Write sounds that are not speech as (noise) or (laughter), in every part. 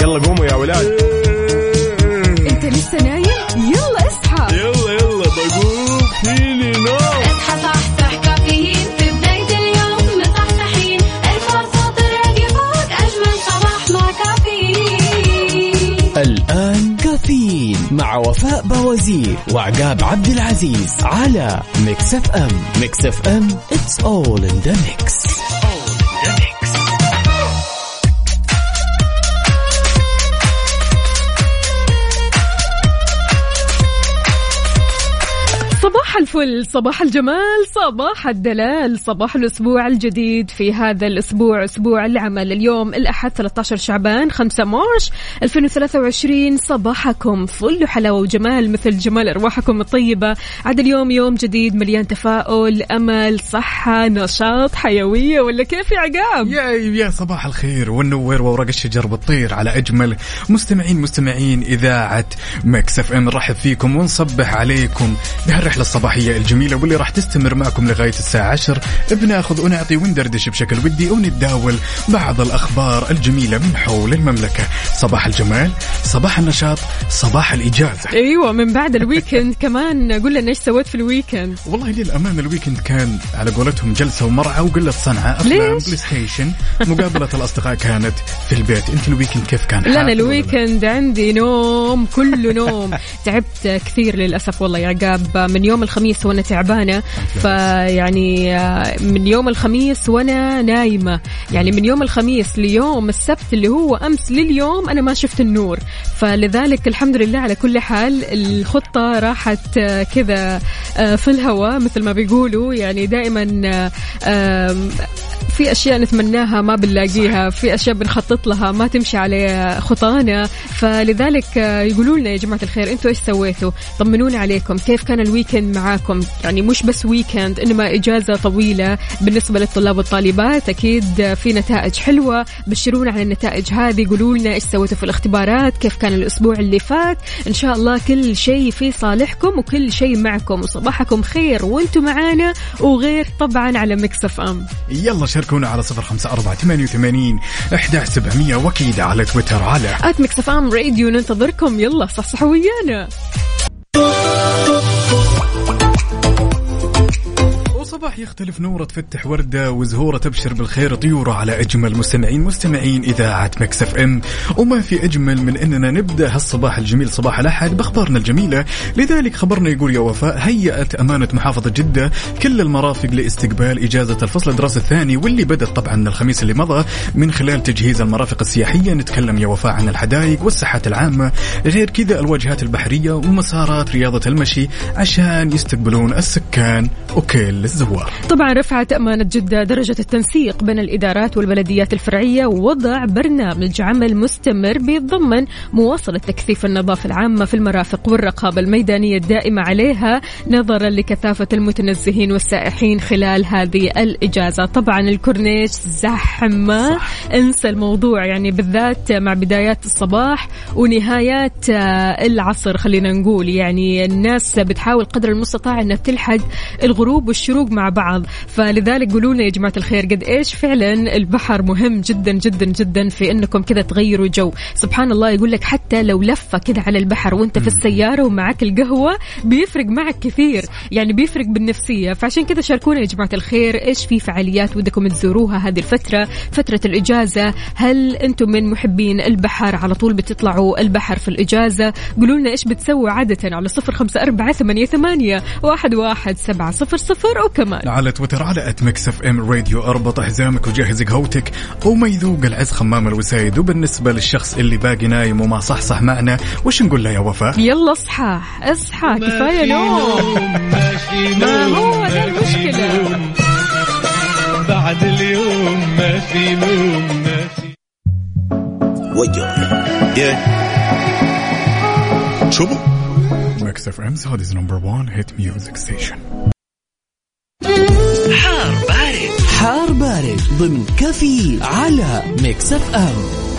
يلا قوموا يا ولاد. انت لسه نايم؟ يلا اصحى. يلا يلا بقوم فيني نوم. اصحى صحصح كافيين. في بداية اليوم مصحصحين. الفرصة تراقي فوق أجمل صباح مع كافيين. الآن كافيين مع وفاء بوازير وعقاب عبد العزيز على Mix FM. Mix FM it's all in the mix. الفل صباح الجمال صباح الدلال صباح الأسبوع الجديد في هذا الأسبوع أسبوع العمل. اليوم الأحد 13 شعبان 5 مارش 2023 صباحكم فل حلاوة وجمال مثل جمال أرواحكم الطيبة. عاد اليوم يوم جديد مليان تفاؤل أمل صحة نشاط حيوية ولا كيف يا عقاب؟ يا يا صباح الخير والنوير وورق الشجر بتطير على أجمل مستمعين مستمعين إذاعة Mix FM. نرحب فيكم ونصبح عليكم بهالرحلة الصباحيه الجميلة واللي راح تستمر معكم لغاية الساعة 10 بناخذ ونعطي وندردش بشكل ودي ونتداول بعض الأخبار الجميلة من حول المملكة. صباح الجمال صباح النشاط صباح الإجازة. أيوه من بعد ال weekend (laughs) كمان. قول لنا إيش سويت في ال weekend والله للأمانة ال weekend كان على قولتهم جلسة ومرعى وقلة صنعة أفلام؟ PlayStation مقابلة الأصدقاء كانت في البيت. أنت ال weekend كيف كان؟ لا ولا ال weekend عندي نوم كله نوم. تعبت كثير للأسف والله يا عقاب من يوم الخميس وأنا تعبانة. فيعني آه، من يوم الخميس وأنا نايمة. يعني من يوم الخميس ليوم السبت اللي هو أمس لليوم أنا ما شفت النور. فلذلك الحمد لله على كل حال الخطة راحت آه، كذا آه، في الهواء مثل ما بيقولوا. يعني دائما في أشياء نتمناها ما بنلاقيها في أشياء بنخطط لها ما تمشي على خطانا. فلذلك آه، يقولوا لنا يا جماعة الخير أنتم إيش سويتوا؟ طمنونا عليكم كيف كان ال weekend معاكم؟ يعني مش بس weekend إنما إجازة طويلة بالنسبة للطلاب والطالبات. أكيد آه، في نتائج حلوة. بشرونا عن النتائج هذه قولوا لنا إيش سويتوا في الاختبارات كيف كان الأسبوع اللي فات. إن شاء الله كل شيء في صالحكم وكل شيء معكم. وصباحكم خير وأنتم معانا. وغير طبعا على Mix FM. يلا شاركونا على صفر خمسة أربعة ثمانية وثمانين إحدى سبعمية وأكيد على تويتر على at Mix FM Radio ننتظركم. يلا صحصحوا ويانا. وصباح يختلف نورة تفتح وردة وزهورة تبشر بالخير طيورة على أجمل مستمعين مستمعين إذاعة Mix FM. وما في أجمل من أننا نبدأ هالصباح الجميل صباح الأحد بأخبارنا الجميلة. لذلك خبرنا يقول يا وفاء هيأت أمانة محافظة جدة كل المرافق لاستقبال إجازة الفصل الدراسي الثاني واللي بدأت طبعا الخميس اللي مضى من خلال تجهيز المرافق السياحية. نتكلم يا وفاء عن الحدائق والساحات العامة. غير كذا الواجهات البحرية ومسارات رياضة المشي عشان يستقبلون السكان. وكل الزوار طبعا رفعت أمانة جدة درجة التنسيق بين الإدارات والبلديات الفرعية ووضع برنامج عمل مستمر بيتضمن مواصلة تكثيف النظافة العامة في المرافق والرقابة الميدانية الدائمة عليها نظرا لكثافة المتنزهين والسائحين خلال هذه الإجازة. طبعا الكورنيش زحمة. انسى الموضوع يعني بالذات مع بدايات الصباح ونهايات آه، العصر خلينا نقول. يعني الناس بتحاول قدر المستطاع إنها تلحق الغروب والشروق مع بعض. فلذلك قولوا لنا يا جماعة الخير قد إيش فعلا البحر مهم جدا جدا جدا في إنكم كذا تغيروا جو. سبحان الله يقول لك حتى لو لفة كذا على البحر وأنت في السيارة ومعك القهوة بيفرق معك كثير. يعني بيفرق بالنفسية. فعشان كذا شاركونا يا جماعة الخير إيش في فعاليات ودكم تزوروها هذه الفترة؟ فترة الإجازة. هل أنتم من محبين البحر؟ على طول بتطلعوا البحر في الإجازة. قولوا لنا إيش بتسووا عادة على صفر خمسة أربعة ثمانية ثمانية واحد واحد سبعة صفر صفر. وكمان على تويتر على at Mix FM Radio أربط حزامك وجهز قهوتك وما يذوق العز خمام الوسايد. وبالنسبة للشخص اللي باقي نايم وما صحصح معنا وش نقول له يا وفاء؟ يلا اصحى. اصحى كفاية نوم. ما هو ده المشكلة؟ بعد اليوم ما في نوم ما في Mix FM Saudi's number 1 hit music station حار بارد. حار بارد ضمن كفي على Mix FM.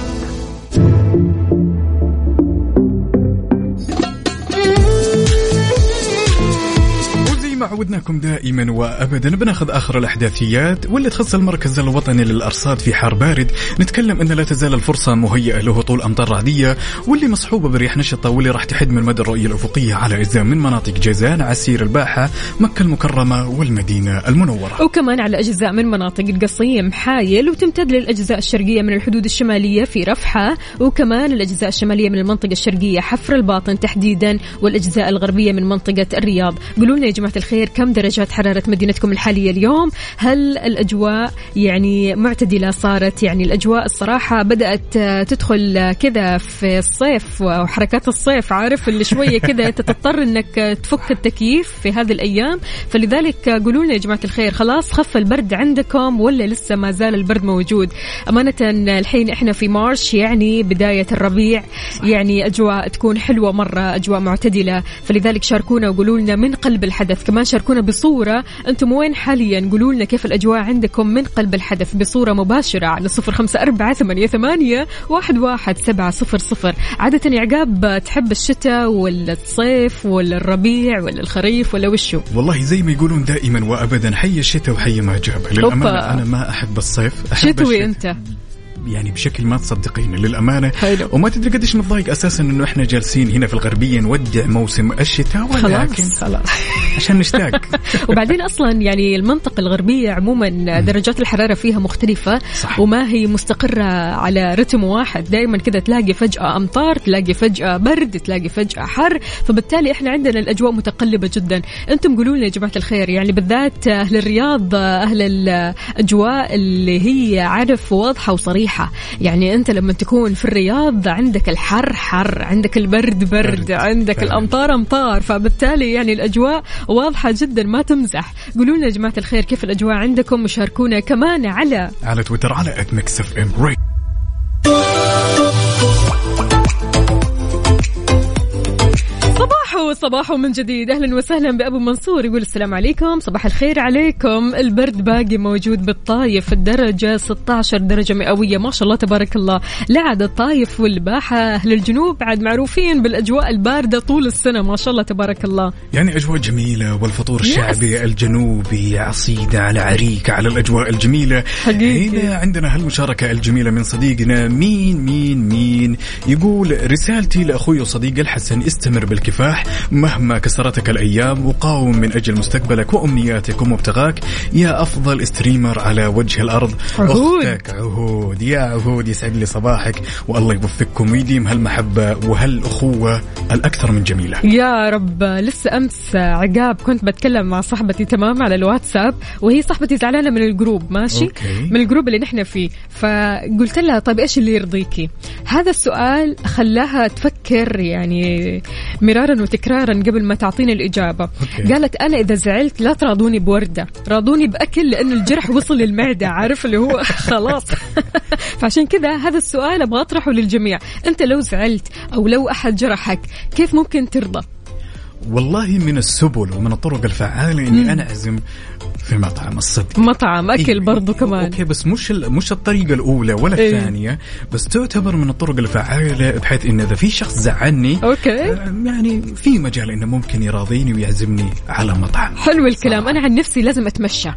عودناكم دائما وابدا بناخذ آخر الأحداثيات واللي تخص المركز الوطني للأرصاد في حار بارد. نتكلم إن لا تزال الفرصة مهيئة لهطول أمطار رعدية واللي مصحوبة برياح نشطة واللي راح تحد من مدى الرؤية الأفقية على أجزاء من مناطق جيزان عسير الباحة مكة المكرمة والمدينة المنورة. وكمان على أجزاء من مناطق القصيم حايل وتمتد للأجزاء الشرقية من الحدود الشمالية في رفحة وكمان الأجزاء الشمالية من المنطقة الشرقية حفر الباطن تحديدا والأجزاء الغربية من منطقة الرياض. قولوا لنا يا جماعة الخير كم درجات حرارة مدينتكم الحالية اليوم؟ هل الأجواء يعني معتدلة صارت؟ يعني الأجواء الصراحة بدأت تدخل كذا في الصيف وحركات الصيف عارف؟ اللي شوية كذا (laughs) تضطر أنك تفك التكييف في هذه الأيام. فلذلك قولوا لنا يا جماعة الخير خلاص خف البرد عندكم ولا لسه ما زال البرد موجود؟ أمانة الحين إحنا في مارش يعني بداية الربيع يعني أجواء تكون حلوة مرة أجواء معتدلة. فلذلك شاركونا وقولوا لنا من قلب الحدث. كمان شاركونا بصورة. أنتم وين حاليا؟ قولوا لنا كيف الأجواء عندكم من قلب الحدث بصورة مباشرة على صفر خمسة أربعة ثمانية, ثمانية واحد, واحد سبعة صفر صفر. عادة عقاب تحب الشتاء ولا الصيف ولا الربيع ولا الخريف ولا وشو؟ والله زي ما يقولون دائما وابدا حي الشتاء وحي ما جابه للأمانة أوبا. أنا ما أحب الصيف أحب شتوي الشتاء. أنت. يعني بشكل ما تصدقين للأمانة. حلو. وما تدري قديش متضايق أساسا إنه إحنا جالسين هنا في الغربية نودع موسم الشتاء ولكن خلاص خلاص. عشان نشتاق. (laughs) وبعدين أصلا يعني المنطقة الغربية عموما درجات الحرارة فيها مختلفة صح. وما هي مستقرة على رتم واحد. دائما كذا تلاقي فجأة أمطار تلاقي فجأة برد تلاقي فجأة حر. فبالتالي إحنا عندنا الأجواء متقلبة جدا. أنتم قولوا لنا يا جماعة الخير يعني بالذات أهل الرياض أهل الأجواء اللي هي عارف واضحة وصريحة. يعني أنت لما تكون في الرياض عندك الحر حر عندك البرد برد, برد. عندك فعلا. الأمطار أمطار فبالتالي يعني الأجواء واضحة جدا ما تمزح قولوا لنا يا جماعة الخير كيف الأجواء عندكم وشاركونا كمان على على تويتر على at Mix FM صباحو صباحو من جديد. أهلا وسهلا بأبو منصور يقول السلام عليكم. صباح الخير عليكم. البرد باقي موجود بالطايف. الدرجة 16 درجة مئوية. ما شاء الله تبارك الله. لا عاد الطايف والباحة. أهل الجنوب بعد معروفين بالأجواء الباردة طول السنة. ما شاء الله تبارك الله. يعني أجواء جميلة والفطور الشعبي الجنوبي. عصيده على عريكه على الأجواء الجميلة. حقيقي. هنا عندنا هالمشاركة الجميلة من صديقنا مين مين مين. يقول رسالتي لأخوي وصديقي الحسن استمر بالكفاح. مهما كسرتك الأيام وقاوم من أجل مستقبلك وأمنياتك ومبتغاك. يا أفضل streamer على وجه الأرض. عهود. أختك عهود. يا عهود يسعد لي صباحك. والله يوفقكم ويديم هالمحبة وهالأخوة الأكثر من جميلة. يا رب لسه أمس عقاب كنت بتكلم مع صاحبتي تمام على الواتساب وهي صاحبتي زعلانة من ال group ماشي؟ okay. من ال group اللي نحن فيه. فقلت لها طيب إيش اللي يرضيكي؟ هذا السؤال خلاها تفكر يعني مرارا وتكرارا. قبل ما تعطيني الإجابة. okay. قالت أنا إذا زعلت لا تراضوني بوردة راضوني بأكل لأنه الجرح وصل للمعده عارف اللي هو (laughs) خلاص. (laughs) فعشان كذا هذا السؤال أبغى أطرحه للجميع. أنت لو زعلت أو لو أحد جرحك كيف ممكن ترضى؟ والله من السبل ومن الطرق الفعالة إني أنا أعزم في مطعم الصدق مطعم أكل إيه، برضو كمان. okay بس مش مش الطريقة الأولى ولا إيه. الثانية بس تعتبر من الطرق الفعالة بحيث إن إذا في شخص زعلني أوكي. آه، يعني في مجال إنه ممكن يراضيني ويعزمني على مطعم. حلو الكلام. أنا عن نفسي لازم أتمشى.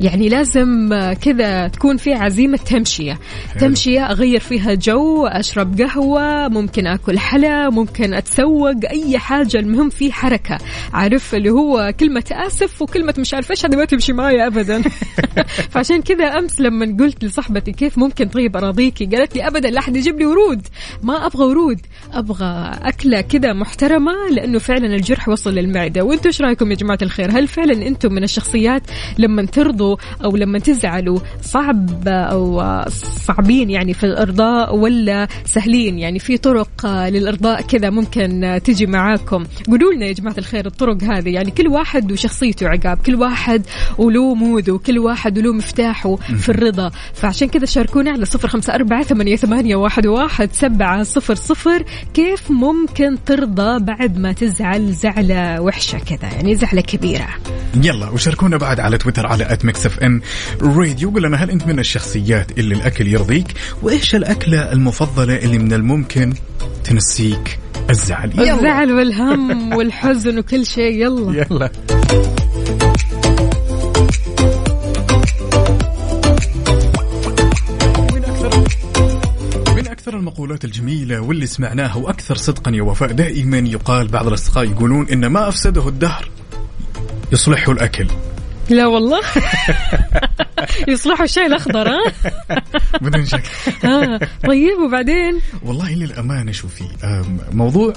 يعني لازم كذا تكون في عزيمة تمشية. تمشية أغير فيها جو أشرب قهوة ممكن أكل حلا ممكن أتسوق أي حاجة. المهم في حركة. عارف اللي هو كلمة آسف وكلمة مش عارف إيش هذه ما تمشي معي أبدا. (laughs) فعشان كذا أمس لما قلت لصاحبتي كيف ممكن طيب أراضيكي قالت لي أبدا لا أحد يجيب لي ورود. ما أبغى ورود. أبغى أكلة كذا محترمة لأنه فعلا الجرح وصل للمعدة. وأنتم إيش رأيكم يا جماعة الخير؟ هل فعلا أنتم من الشخصيات لما ترضوا أو لما تزعلوا صعب أو صعبين يعني في الإرضاء ولا سهلين. يعني في طرق للإرضاء كذا ممكن تجي معاكم. قولوا لنا يا جماعة الخير الطرق هذه. يعني كل واحد وشخصيته عقاب كل واحد وله mood ه وكل واحد وله مفتاحه في الرضا. فعشان كذا شاركونا على صفر خمسة أربعة ثمانية, ثمانية واحد, واحد سبعة صفر صفر. كيف ممكن ترضى بعد ما تزعل زعلة وحشة كذا؟ يعني زعلة كبيرة. يلا وشاركونا بعد على تويتر على at Mix FM Radio قول لنا هل أنت من الشخصيات اللي الأكل يرضيك؟ وإيش الأكلة المفضلة اللي من الممكن تنسيك؟ الزعل. يلا. الزعل والهم والحزن وكل شيء. يلا. يلا. أكثر المقولات الجميلة واللي سمعناها وأكثر صدقا يا وفاء دائما يقال بعض الأصدقاء يقولون إن ما أفسده الدهر يصلحه الأكل. لا والله. (laughs) يصلحوا الشاي الأخضر ها؟ (laughs) بدون شك. (laughs) آه. طيب وبعدين؟ والله للأمانة شوفي موضوع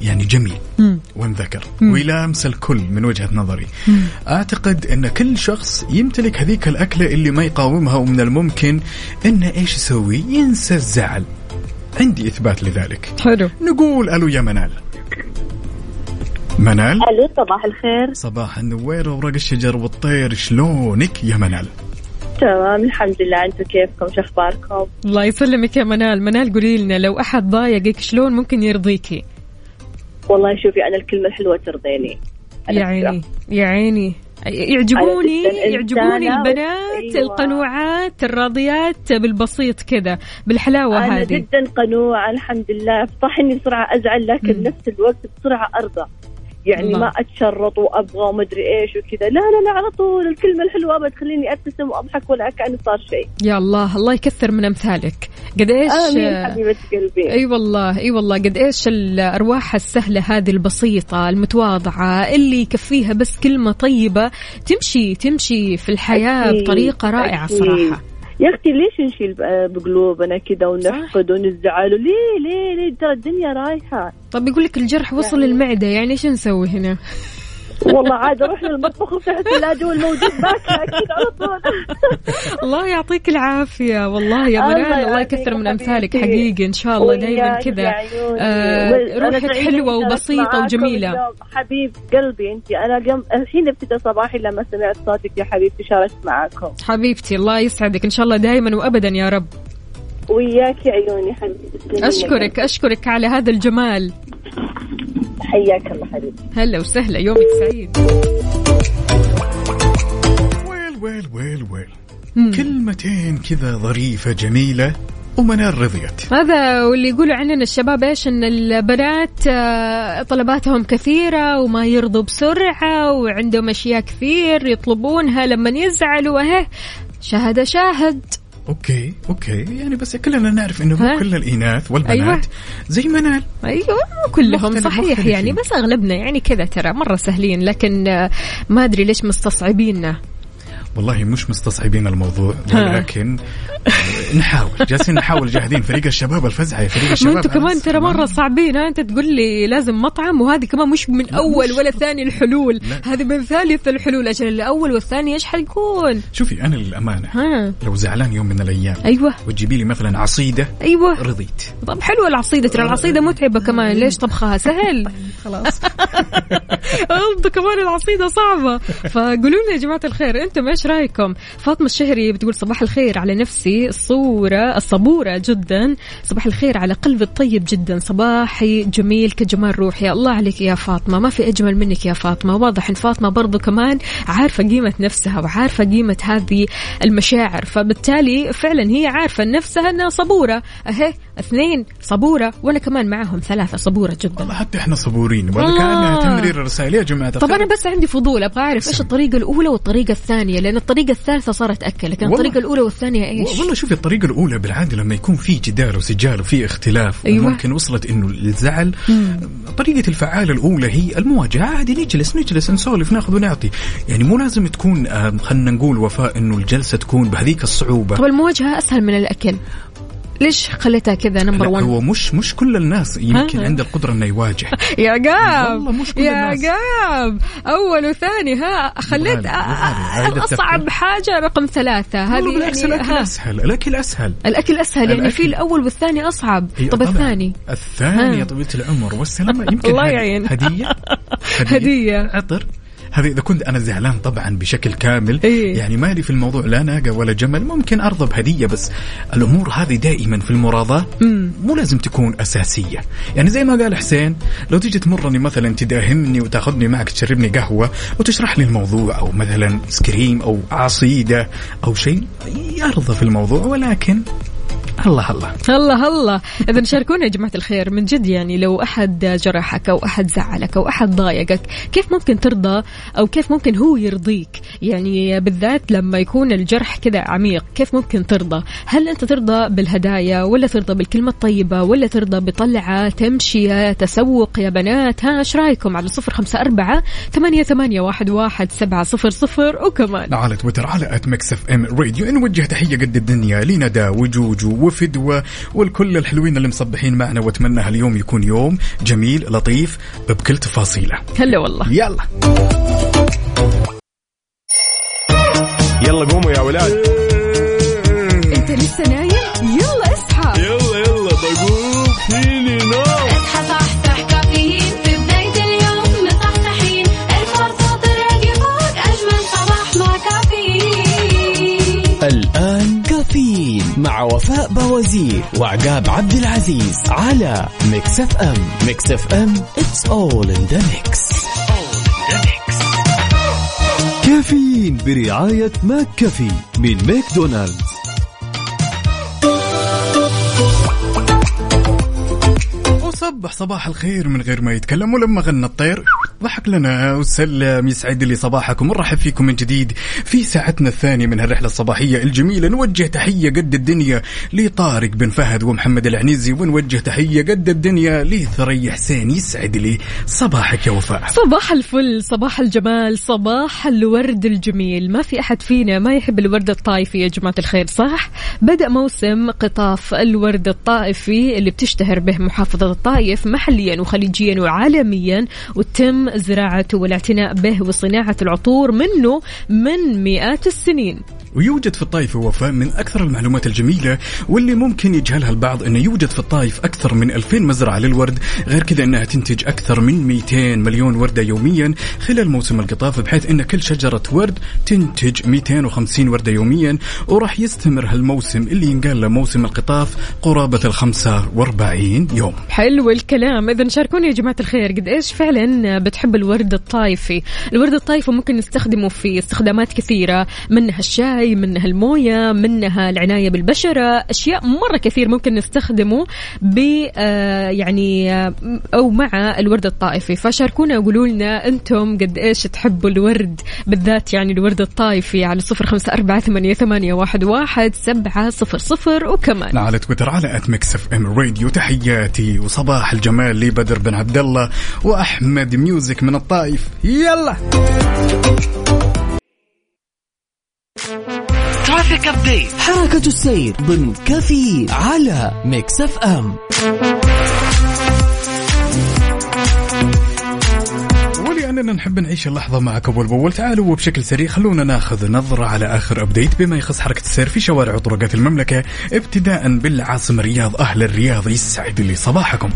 يعني جميل وانذكر ويلامس الكل من وجهة نظري. أعتقد أن كل شخص يمتلك هذيك الأكلة اللي ما يقاومها ومن الممكن أنه إيش يسوي؟ ينسى الزعل. عندي إثبات لذلك. حلو. نقول ألو يا منال. منال؟ ألو صباح الخير. صباح النوير وورق الشجر والطير شلونك يا منال؟ تمام الحمد لله. أنتم كيفكم؟ شو أخباركم؟ الله يسلمك يا منال. منال قولي لنا لو أحد ضايقك شلون ممكن يرضيكي والله شوفي أنا الكلمة الحلوة ترضيني. أنا يا عيني يا عيني. يعجبوني أنا يعجبوني. البنات أيوة. القنوعات الراضيات بالبسيط كذا بالحلاوة أنا هذه. جدا قنوعة الحمد لله. صح إني بسرعة أزعل لكن مم. نفس الوقت بسرعة أرضى. يعني الله. ما أتشرط وأبغى ومدري إيش وكذا. لا لا لا على طول الكلمة الحلوة بتخليني أبتسم وأضحك ولا كانه صار شيء. يا الله الله يكثر من أمثالك. قد إيش آمين حبيبة قلبي. أي والله أي والله. قد إيش الأرواح السهلة هذه البسيطة المتواضعة اللي يكفيها بس كلمة طيبة تمشي تمشي في الحياة أكيد، بطريقة رائعة أكيد. صراحة. يا أختي ليش نشيل ب- بقلوبنا كذا ونحقد ونزعل ليه ليه ليه؟ ترى الدنيا رايحة. طب يقول لك الجرح وصل يعني- للمعده يعني إيش نسوي هنا؟ والله عاد أروح للمطبخ وافتح الثلاجه والموجود باكله أكيد على طول. (laughs) الله يعطيك العافية. والله يا منال الله يكثر من. أمثالك حقيقي إن شاء الله دائما كذا. آه، روحك حلوة وبسيطة وجميلة. حبيب قلبي أنت. أنا قم... الحين ابتدى صباحي لما سمعت صوتك يا حبيبتي شاركت معاكم. حبيبتي الله يسعدك. إن شاء الله دائما وابدا يا رب. وياك يا عيوني حبيبتي. أشكرك أشكرك على هذا الجمال. حياك الله حبيبتي هلا وسهلا يومك سعيد. ويل ويل ويل ويل. كلمتين كذا ظريفة جميلة ومنال رضيت. هذا واللي يقولوا عننا الشباب إيش؟ إن البنات آه، طلباتهم كثيرة وما يرضوا بسرعة وعندهم أشياء كثير يطلبونها لما يزعلوا اهي شاهد شاهد. okay okay. يعني بس كلنا نعرف إنه كل الإناث والبنات أيوة. زي منال أيوه مو كلهم مختلف- صحيح. مختلفين. يعني بس أغلبنا يعني كذا ترى مرة سهلين لكن ما أدري ليش مستصعبيننا. والله مش مستصعبين الموضوع. ولكن نحاول. جالسين نحاول جاهدين. فريق الشباب الفزعة يا فريق ما الشباب. أنتم كمان ترى مرة صعبين انت تقول لي لازم مطعم وهذه كمان مش من أول ولا ثاني الحلول. هذه من ثالث الحلول أجل الأول والثاني إيش حيكون؟ شوفي أنا للأمانة ها. لو زعلان يوم من الأيام أيوه. وتجيبي لي مثلا عصيدة أيوه. رضيت. طب حلوة العصيدة ترى العصيدة متعبة كمان. ليش طبخها؟ سهل. (laughs) خلاص. (laughs) انت كمان العصيدة صعبة. فقولوا لنا يا جماعة الخير أنتم إيش رأيكم؟ فاطمة الشهري بتقول صباح الخير على نفسي الصورة الصبورة جدا. صباح الخير على قلبي الطيب جدا. صباحي جميل كجمال روحي. الله عليك يا فاطمة. ما في أجمل منك يا فاطمة. واضح إن فاطمة برضو كمان عارفة قيمة نفسها وعارفة قيمة هذه المشاعر. فبالتالي فعلا هي عارفة نفسها إنها صبورة. أهي اثنين صبورة وأنا كمان معاهم ثلاثة صبورة جدا. والله حتى إحنا صبورين ولا آه. كأنها تمرير رسائل. يا جماعة طب. أنا بس عندي فضول أبغى أعرف إيش الطريقة الأولى والطريقة الثانية؟ لأن الطريقة الثالثة صارت أكل لكن والله. الطريقة الأولى والثانية إيش؟ والله شوفي الطريقة الأولى بالعادة لما يكون في جدال وسجال وفي اختلاف أيوة. وممكن وصلت إنه الزعل. طريقة الفعالة الأولى هي المواجهة. عادي نجلس نجلس نسولف ناخذ ونعطي. يعني مو لازم تكون خلينا نقول وفاء إنه الجلسة تكون بهذيك الصعوبة. طب المواجهة أسهل من الأكل. ليش خليتها كذا نمبر لا 1 هو مش مش كل الناس يمكن ها. عنده القدرة إنه يواجه (laughs) يا قاب والله مش كل يا الناس. قاب أول وثاني ها خليت. أصعب حاجة رقم ثلاثة هذه بالعكس يعني الأكل ها. أسهل الأكل أسهل الأكل أسهل يعني. في الأول والثاني أصعب هي طب. الثاني الثاني. يا طويلة العمر والسلامة يمكن (laughs) الله يعين. هدية (laughs) هدية. عطر هذه إذا كنت أنا زعلان طبعا بشكل كامل إيه. يعني مالي في الموضوع لا ناقة ولا جمل ممكن ارضى بهديه بس الأمور هذه دائما في المراضاة مو لازم تكون أساسية يعني زي ما قال حسين لو تيجي تمرني مثلا تداهمني وتاخذني معك تشربني قهوة وتشرح لي الموضوع أو مثلا سكريم أو عصيدة أو شيء ارضى في الموضوع ولكن الله الله الله الله اذا شاركونا يا جماعة الخير من جد يعني لو أحد جرحك أو أحد زعلك أو أحد ضايقك كيف ممكن ترضى أو كيف ممكن هو يرضيك؟ يعني بالذات لما يكون الجرح كذا عميق كيف ممكن ترضى؟ هل أنت ترضى بالهدايا ولا ترضى بالكلمة الطيبة ولا ترضى بطلعه تمشيه تسوق يا بنات؟ ها إيش رأيكم؟ على صفر خمسة أربعة ثمانية, ثمانية واحد, واحد سبعة صفر صفر وكمان. على تويتر على at Mix FM Radio نوجه تحية قد الدنيا لندى وجوجو وفدوى والكل الحلوين اللي مصبحين معنا وأتمنى هاليوم يكون يوم جميل لطيف بكل تفاصيله. هلا والله. يلا. يلا قوموا يا ولاد. بوازير وعقاب عبد العزيز على Mix FM Mix FM it's all in the mix. Caffeine برعاية McCafé من ماكدونالدز. وصبح صباح الخير من غير ما يتكلم ولما غنى الطير. ضحك لنا وسلم يسعد لي صباحكم ونرحب فيكم من جديد في ساعتنا الثانية من هالرحلة الصباحية الجميلة. نوجه تحية قد الدنيا لطارق بن فهد ومحمد العنيزي ونوجه تحية قد الدنيا لثريا حسين. يسعد لي صباحك يا وفاء. صباح الفل صباح الجمال صباح الورد الجميل. ما في أحد فينا ما يحب الورد الطائفي يا جماعة الخير صح؟ بدأ موسم قطاف الورد الطائفي اللي بتشتهر به محافظة الطائف محليا وخليجيا وعالميا وتم زراعته والاعتناء به وصناعة العطور منه من مئات السنين. ويوجد في الطائف وفاء من أكثر المعلومات الجميلة واللي ممكن يجهلها البعض أنه يوجد في الطائف أكثر من 2000 مزرعة للورد غير كذا أنها تنتج أكثر من 200 مليون وردة يوميا خلال موسم القطاف بحيث أن كل شجرة ورد تنتج 250 وردة يوميا وراح يستمر هالموسم اللي ينقال له موسم القطاف قرابة ال 45 يوم. حلو الكلام. اذا شاركوني يا جماعة الخير قد إيش فعلا بتحب الورد الطايفي. الورد الطايفي ممكن نستخدمه في استخدامات كثيرة منها الشاي منها الموية منها العناية بالبشرة أشياء مرة كثير ممكن نستخدمه ب آه، يعني آه، أو مع الورد الطائفي فشاركونا وقولوا لنا أنتم قد إيش تحبوا الورد بالذات يعني الورد الطائفي على صفر خمسة أربعة ثمانية, ثمانية واحد, واحد سبعة صفر صفر وكمان. على تويتر على at Mix FM Radio تحياتي وصباح الجمال لبدر بن عبد الله وأحمد ميوزك من الطائف. يلا. traffic update حركة السير ضمن كافيين على Mix FM ولأننا نحب نعيش اللحظة معك أول بأول تعالوا وبشكل سريع خلونا ناخذ نظرة على آخر update بما يخص حركة السير في شوارع وطرقات المملكة ابتداء بالعاصمة الرياض أهل الرياض يسعد لي صباحكم.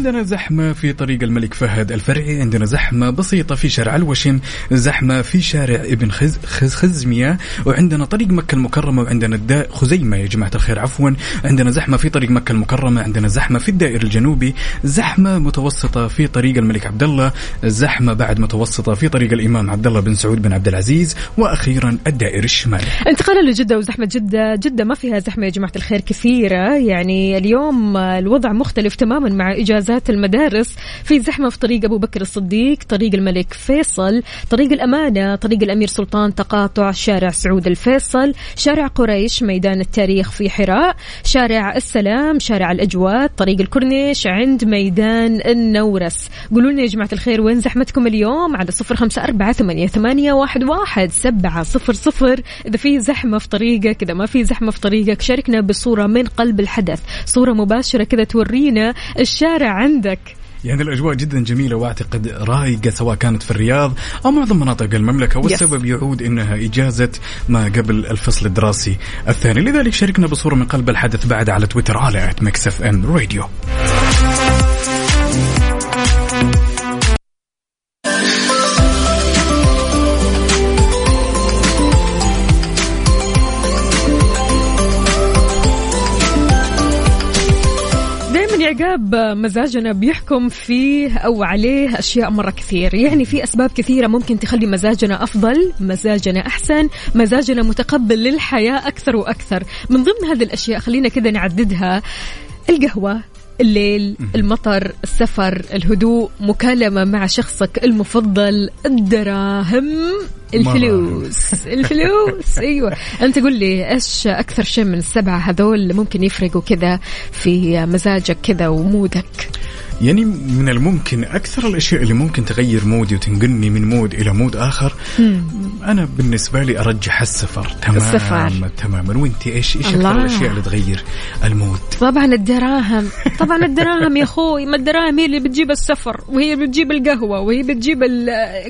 عندنا زحمة في طريق الملك فهد الفرعي عندنا زحمة بسيطة في شارع الوشم زحمة في شارع ابن خز خز خزمية وعندنا طريق مكة المكرمة وعندنا الدا خزيمة. يا جماعة الخير عفوا. عندنا زحمة في طريق مكة المكرمة عندنا زحمة في الدائر الجنوبي زحمة متوسطة في طريق الملك عبد الله زحمة بعد متوسطة في طريق الإمام عبد الله بن سعود بن عبد العزيز وأخيرا الدائر الشمالي انتقالا لجدة وزحمة جدة جدة ما فيها زحمة يا جماعة الخير كثيرة. يعني اليوم الوضع مختلف تماما مع إجازات المدارس في زحمة في طريق أبو بكر الصديق طريق الملك فيصل طريق الأمانة طريق الأمير سلطان تقاطع شارع سعود الفيصل شارع قريش ميدان التاريخ في حراء شارع السلام شارع الأجواد طريق الكورنيش عند ميدان النورس. قولوا لنا يا جماعة الخير وين زحمتكم اليوم؟ على صفر خمسة أربعة ثمانية, واحد سبعة صفر صفر. إذا في زحمة في طريقك إذا ما في زحمة في طريقك شاركنا بصورة من قلب الحدث صورة مباشرة كذا تورينا الشارع عندك. يعني الأجواء جدا جميلة وأعتقد رايقة سواء كانت في الرياض أو معظم مناطق المملكة والسبب يعود أنها إجازة ما قبل الفصل الدراسي الثاني. لذلك شاركنا بصورة من قلب الحدث بعد على تويتر على Mix FM Radio عقاب مزاجنا بيحكم فيه أو عليه أشياء مرة كثير. يعني في أسباب كثيرة ممكن تخلي مزاجنا أفضل مزاجنا أحسن مزاجنا متقبل للحياة أكثر وأكثر. من ضمن هذه الأشياء خلينا كذا نعددها القهوة. الليل المطر السفر الهدوء مكالمة مع شخصك المفضل الدراهم الفلوس. (laughs) الفلوس أيوه. أنت قول لي إيش أكثر شيء من السبعة هذول ممكن يفرقوا كذا في مزاجك كذا و mood ك؟ يعني من الممكن أكثر الأشياء اللي ممكن تغير mood ي وتنقلني من mood إلى mood آخر. أنا بالنسبة لي أرجح السفر تماما السفر. تماما وأنت إيش إيش الله. أكثر الأشياء اللي تغير ال mood؟ طبعا الدراهم. طبعا الدراهم يا أخوي. ما الدراهم هي اللي بتجيب السفر وهي بتجيب القهوة وهي بتجيب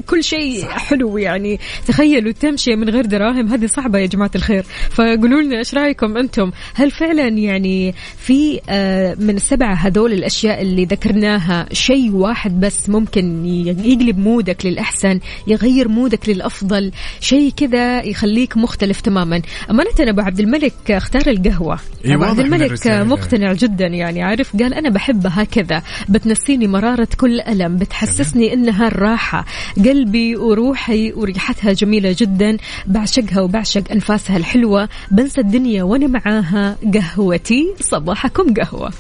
كل شيء حلو يعني. تخيلوا تمشي من غير دراهم هذه صعبة يا جماعة الخير. فقولوا لنا إيش رأيكم أنتم؟ هل فعلا يعني في آه، من السبعه هذول الأشياء اللي ذكرناها شيء واحد بس ممكن يقلب مودك للأحسن يغير مودك للأفضل شيء كذا يخليك مختلف تماما. أمانة أبو عبد الملك اختار القهوة. إيه، أبو عبد الملك. مقتنع جدا يعني عارف قال أنا بحبها هكذا بتنسيني مرارة كل ألم بتحسسني إنها الراحه قلبي وروحي وريحتها جميلة جدا بعشقها وبعشق أنفاسها الحلوة. بنسى الدنيا وأنا معاها قهوتي صباحكم قهوة.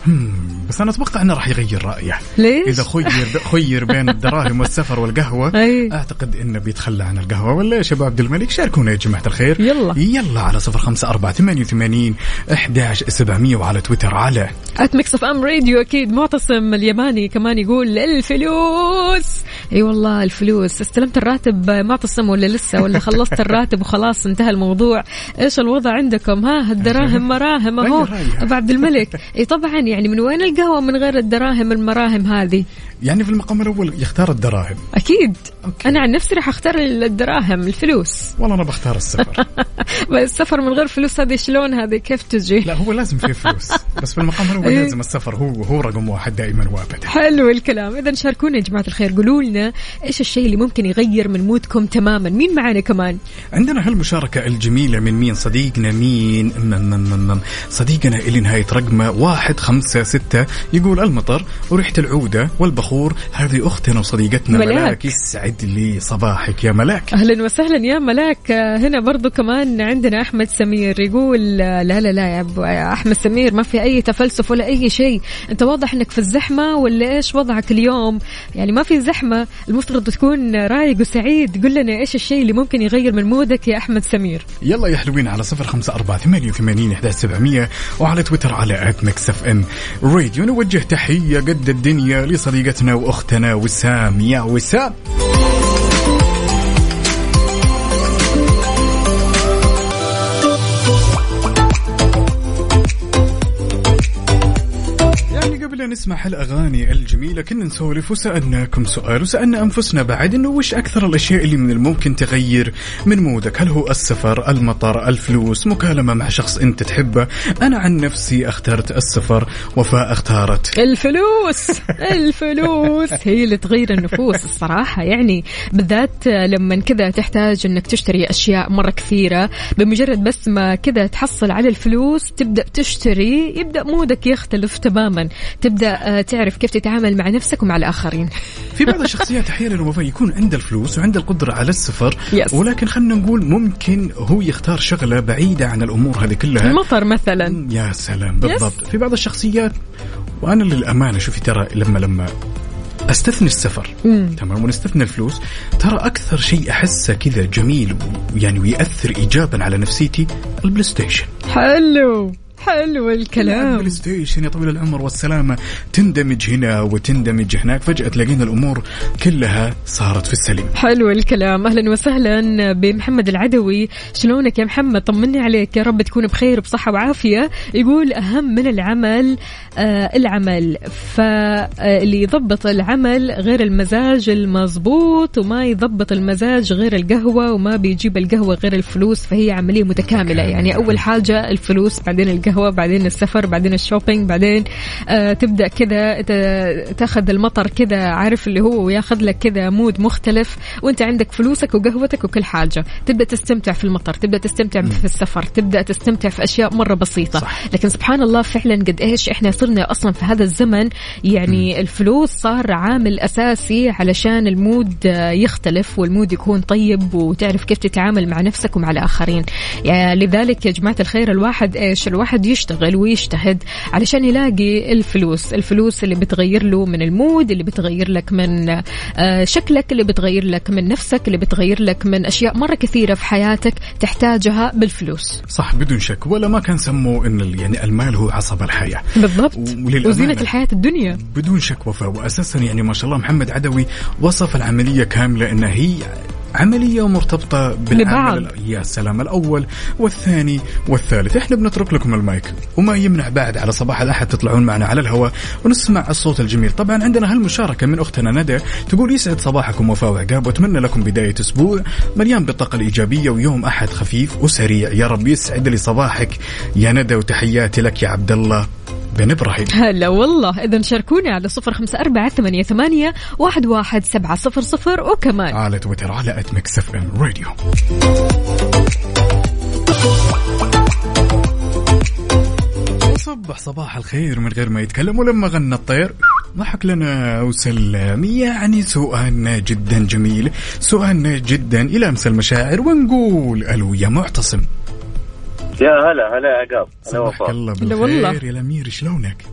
بس أنا أتوقع إنه راح يغير رايه ليش؟ إذا خير خير بين الدراهم والسفر والقهوة (laughs) أي. أعتقد انه بيتخلى عن القهوة. ولا يا شباب عبد الملك شاركونا يا جماعة الخير. يلا. يلا على صفر خمسة أربعة ثمانية وثمانين إحداش سبعمئه وعلى تويتر على at Mix FM Radio أكيد معتصم اليماني كمان يقول الفلوس. أي والله الفلوس. استلمت الراتب معتصم ولا لسه؟ ولا خلصت الراتب وخلاص انتهى الموضوع. إيش الوضع عندكم؟ ها الدراهم مراهم (laughs) أهو. رأيها. أبو عبد الملك. (laughs) إي طبعا يعني من وين القهوة من غير الدراهم المراهم هذه. يعني في المقام الأول يختار الدراهم. أكيد. أوكي. أنا عن نفسي راح أختار الدراهم الفلوس. والله أنا بختار السفر. (laughs) السفر من غير فلوس هذه شلون هذه؟ كيف تجي؟ لا هو لازم فيه فلوس. بس في المقام الأول إيه. لازم السفر هو هو رقم واحد دائما وابدا. حلو الكلام. اذا شاركونا يا جماعة الخير. قولوا لنا إيش الشيء اللي ممكن يغير من مودكم تماما؟ مين معانا كمان؟ عندنا هالمشاركة الجميلة من مين؟ صديقنا مين؟ صديقنا اللي نهاية رقمه واحد خمسة ستة يقول المطر وريحة العودة والبخور. هذه أختنا وصديقتنا ملاك. ملاك, يسعد لي صباحك يا ملاك. أهلا وسهلا يا ملاك. هنا برضو كمان عندنا أحمد سمير يقول لا لا لا يا أحمد سمير ما في أي تفلسف ولا أي شيء. أنت واضح إنك في الزحمة ولا إيش وضعك اليوم؟ يعني ما في زحمة. المفترض تكون رايق وسعيد. قل لنا إيش الشيء اللي ممكن يغير من mood ك يا أحمد سمير؟ يلا يا حلوين على صفر خمسة أربعة ثمانية وثمانين إحداش سبعمية وعلى تويتر على at Mix FM Radio نوجه تحية قد الدنيا لصديقتنا وأختنا وسام. يا وسام. قبل أن نسمع هالأغاني الجميلة كنا نسولف وسألناكم سؤال وسألنا أنفسنا بعد إنه وش أكثر الأشياء اللي من الممكن تغير من مودك؟ هل هو السفر المطر الفلوس مكالمة مع شخص أنت تحبه؟ أنا عن نفسي اخترت السفر وفاء اختارت. الفلوس الفلوس هي اللي تغير النفوس الصراحة. يعني بالذات لما كذا تحتاج إنك تشتري أشياء مرة كثيرة بمجرد بس ما كذا تحصل على الفلوس تبدأ تشتري يبدأ مودك يختلف تماما. تبدأ آه، تعرف كيف تتعامل مع نفسك ومع الآخرين. (laughs) في بعض الشخصيات أحيانا وفاء يكون عنده الفلوس وعنده القدرة على السفر Yes. ولكن خلينا نقول ممكن هو يختار شغلة بعيدة عن الأمور هذه كلها. المطر مثلا. يا سلام بالضبط. في بعض الشخصيات وأنا للأمانة شوفي ترى لما لما أستثني السفر تمام ونستثني الفلوس ترى أكثر شيء أحسه كذا جميل ويعني ويأثر ايجابا على نفسيتي البلاي ستيشن. حلو. حلو الكلام. ال PlayStation يا طويل العمر والسلامة تندمج هنا وتندمج هناك فجأة تلاقين الأمور كلها صارت في السليم. حلو الكلام. أهلا وسهلا بمحمد العدوي. شلونك يا محمد؟ طمني عليك. يا رب تكون بخير بصحة وعافية. يقول أهم من العمل آه العمل. فاللي يضبط العمل غير المزاج المضبوط وما يضبط المزاج غير القهوة وما بيجيب القهوة غير الفلوس فهي عملية متكاملة. يعني أول حاجة الفلوس بعدين القهوة. القهوة بعدين السفر بعدين ال shopping بعدين آه تبدأ كذا تاخذ المطر كذا عارف اللي هو وياخذ لك كذا mood مختلف وانت عندك فلوسك وقهوتك وكل حاجة. تبدأ تستمتع في المطر تبدأ تستمتع في السفر تبدأ تستمتع في أشياء مرة بسيطة. صح. لكن سبحان الله فعلا قد إيش إحنا صرنا أصلا في هذا الزمن يعني الفلوس صار عامل أساسي علشان ال mood آه، يختلف وال mood يكون طيب وتعرف كيف تتعامل مع نفسك ومع الآخرين. يعني لذلك يا جماعة الخير الواحد إيش الواحد يشتغل ويجتهد علشان يلاقي الفلوس. الفلوس اللي بتغير له من المود اللي بتغير لك من آه، شكلك اللي بتغير لك من نفسك اللي بتغير لك من أشياء مرة كثيرة في حياتك تحتاجها بالفلوس. صح بدون شك. ولا ما كان سموا إن يعني المال هو عصب الحياة. بالضبط. وزينة الحياة الدنيا. بدون شك وفاء. واساسا يعني ما شاء الله محمد عدوي وصف العملية كاملة انها هي عملية مرتبطه بالعمل. يا سلام الأول والثاني والثالث. إحنا بنترك لكم المايك. وما يمنع بعد على صباح الأحد تطلعون معنا على الهواء ونسمع الصوت الجميل. طبعا عندنا هالمشاركة من أختنا ندى تقول يسعد صباحكم وفاء وعقاب وأتمنى لكم بداية أسبوع مليان بالطاقة الإيجابية ويوم أحد خفيف وسريع. يا رب يسعد لي صباحك يا ندى وتحياتي لك يا عبد الله بن إبراهيم. (laughs) هلا والله. إذا شاركونا على صفر خمسة أربعة ثمانية, ثمانية واحد, واحد سبعة صفر صفر وكمان. على تويتر على at Mix FM Radio وصبح صباح الخير من غير ما يتكلم ولما غنى الطير. ضحك لنا وسلم يعني سؤالنا جدا جميل. سؤالنا جدا يلامس المشاعر ونقول ألو يا معتصم. يا هلا هلا يا عقاب هلا صباحك وفاء. الله. بالخير يا الأمير شلونك؟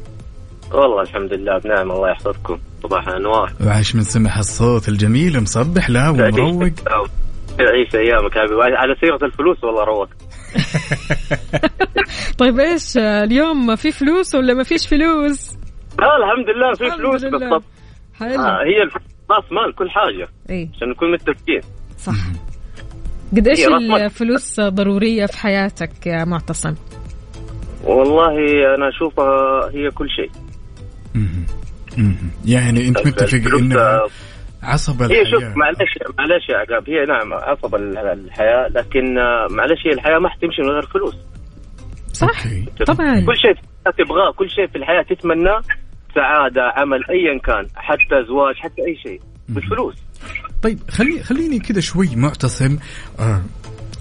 والله الحمد لله بنعم الله يحفظكم. صباح الأنوار. وعاش من سمع الصوت الجميل مصبح لا ومروق. تعيش أيامك. على سيره الفلوس والله روق. (laughs) طيب إيش آه، اليوم في فلوس ولا ما فيش فلوس؟ لا الحمد لله في فلوس. بالضبط. حلو. آه هي راس مال كل حاجة. إيه. عشان نكون متفقين. صح. قد رقم. الفلوس ضرورية في حياتك يا معتصم؟ والله أنا أشوفها هي كل شيء. يعني أنت متفق الفلوس، إنها آه، عصب هي شوف الحياة. معلش معلش يا عقاب هي نعم عصب ال- الحياة لكن آه، معلش هي الحياة ما حتمشي من غير فلوس. صح. أوكي. طبعا. كل شيء تبغاه كل شيء في الحياة تتمناه سعادة عمل ايا كان حتى زواج حتى أي شيء. بالفلوس. طيب خلي خليني كذا شوي معتصم. آه.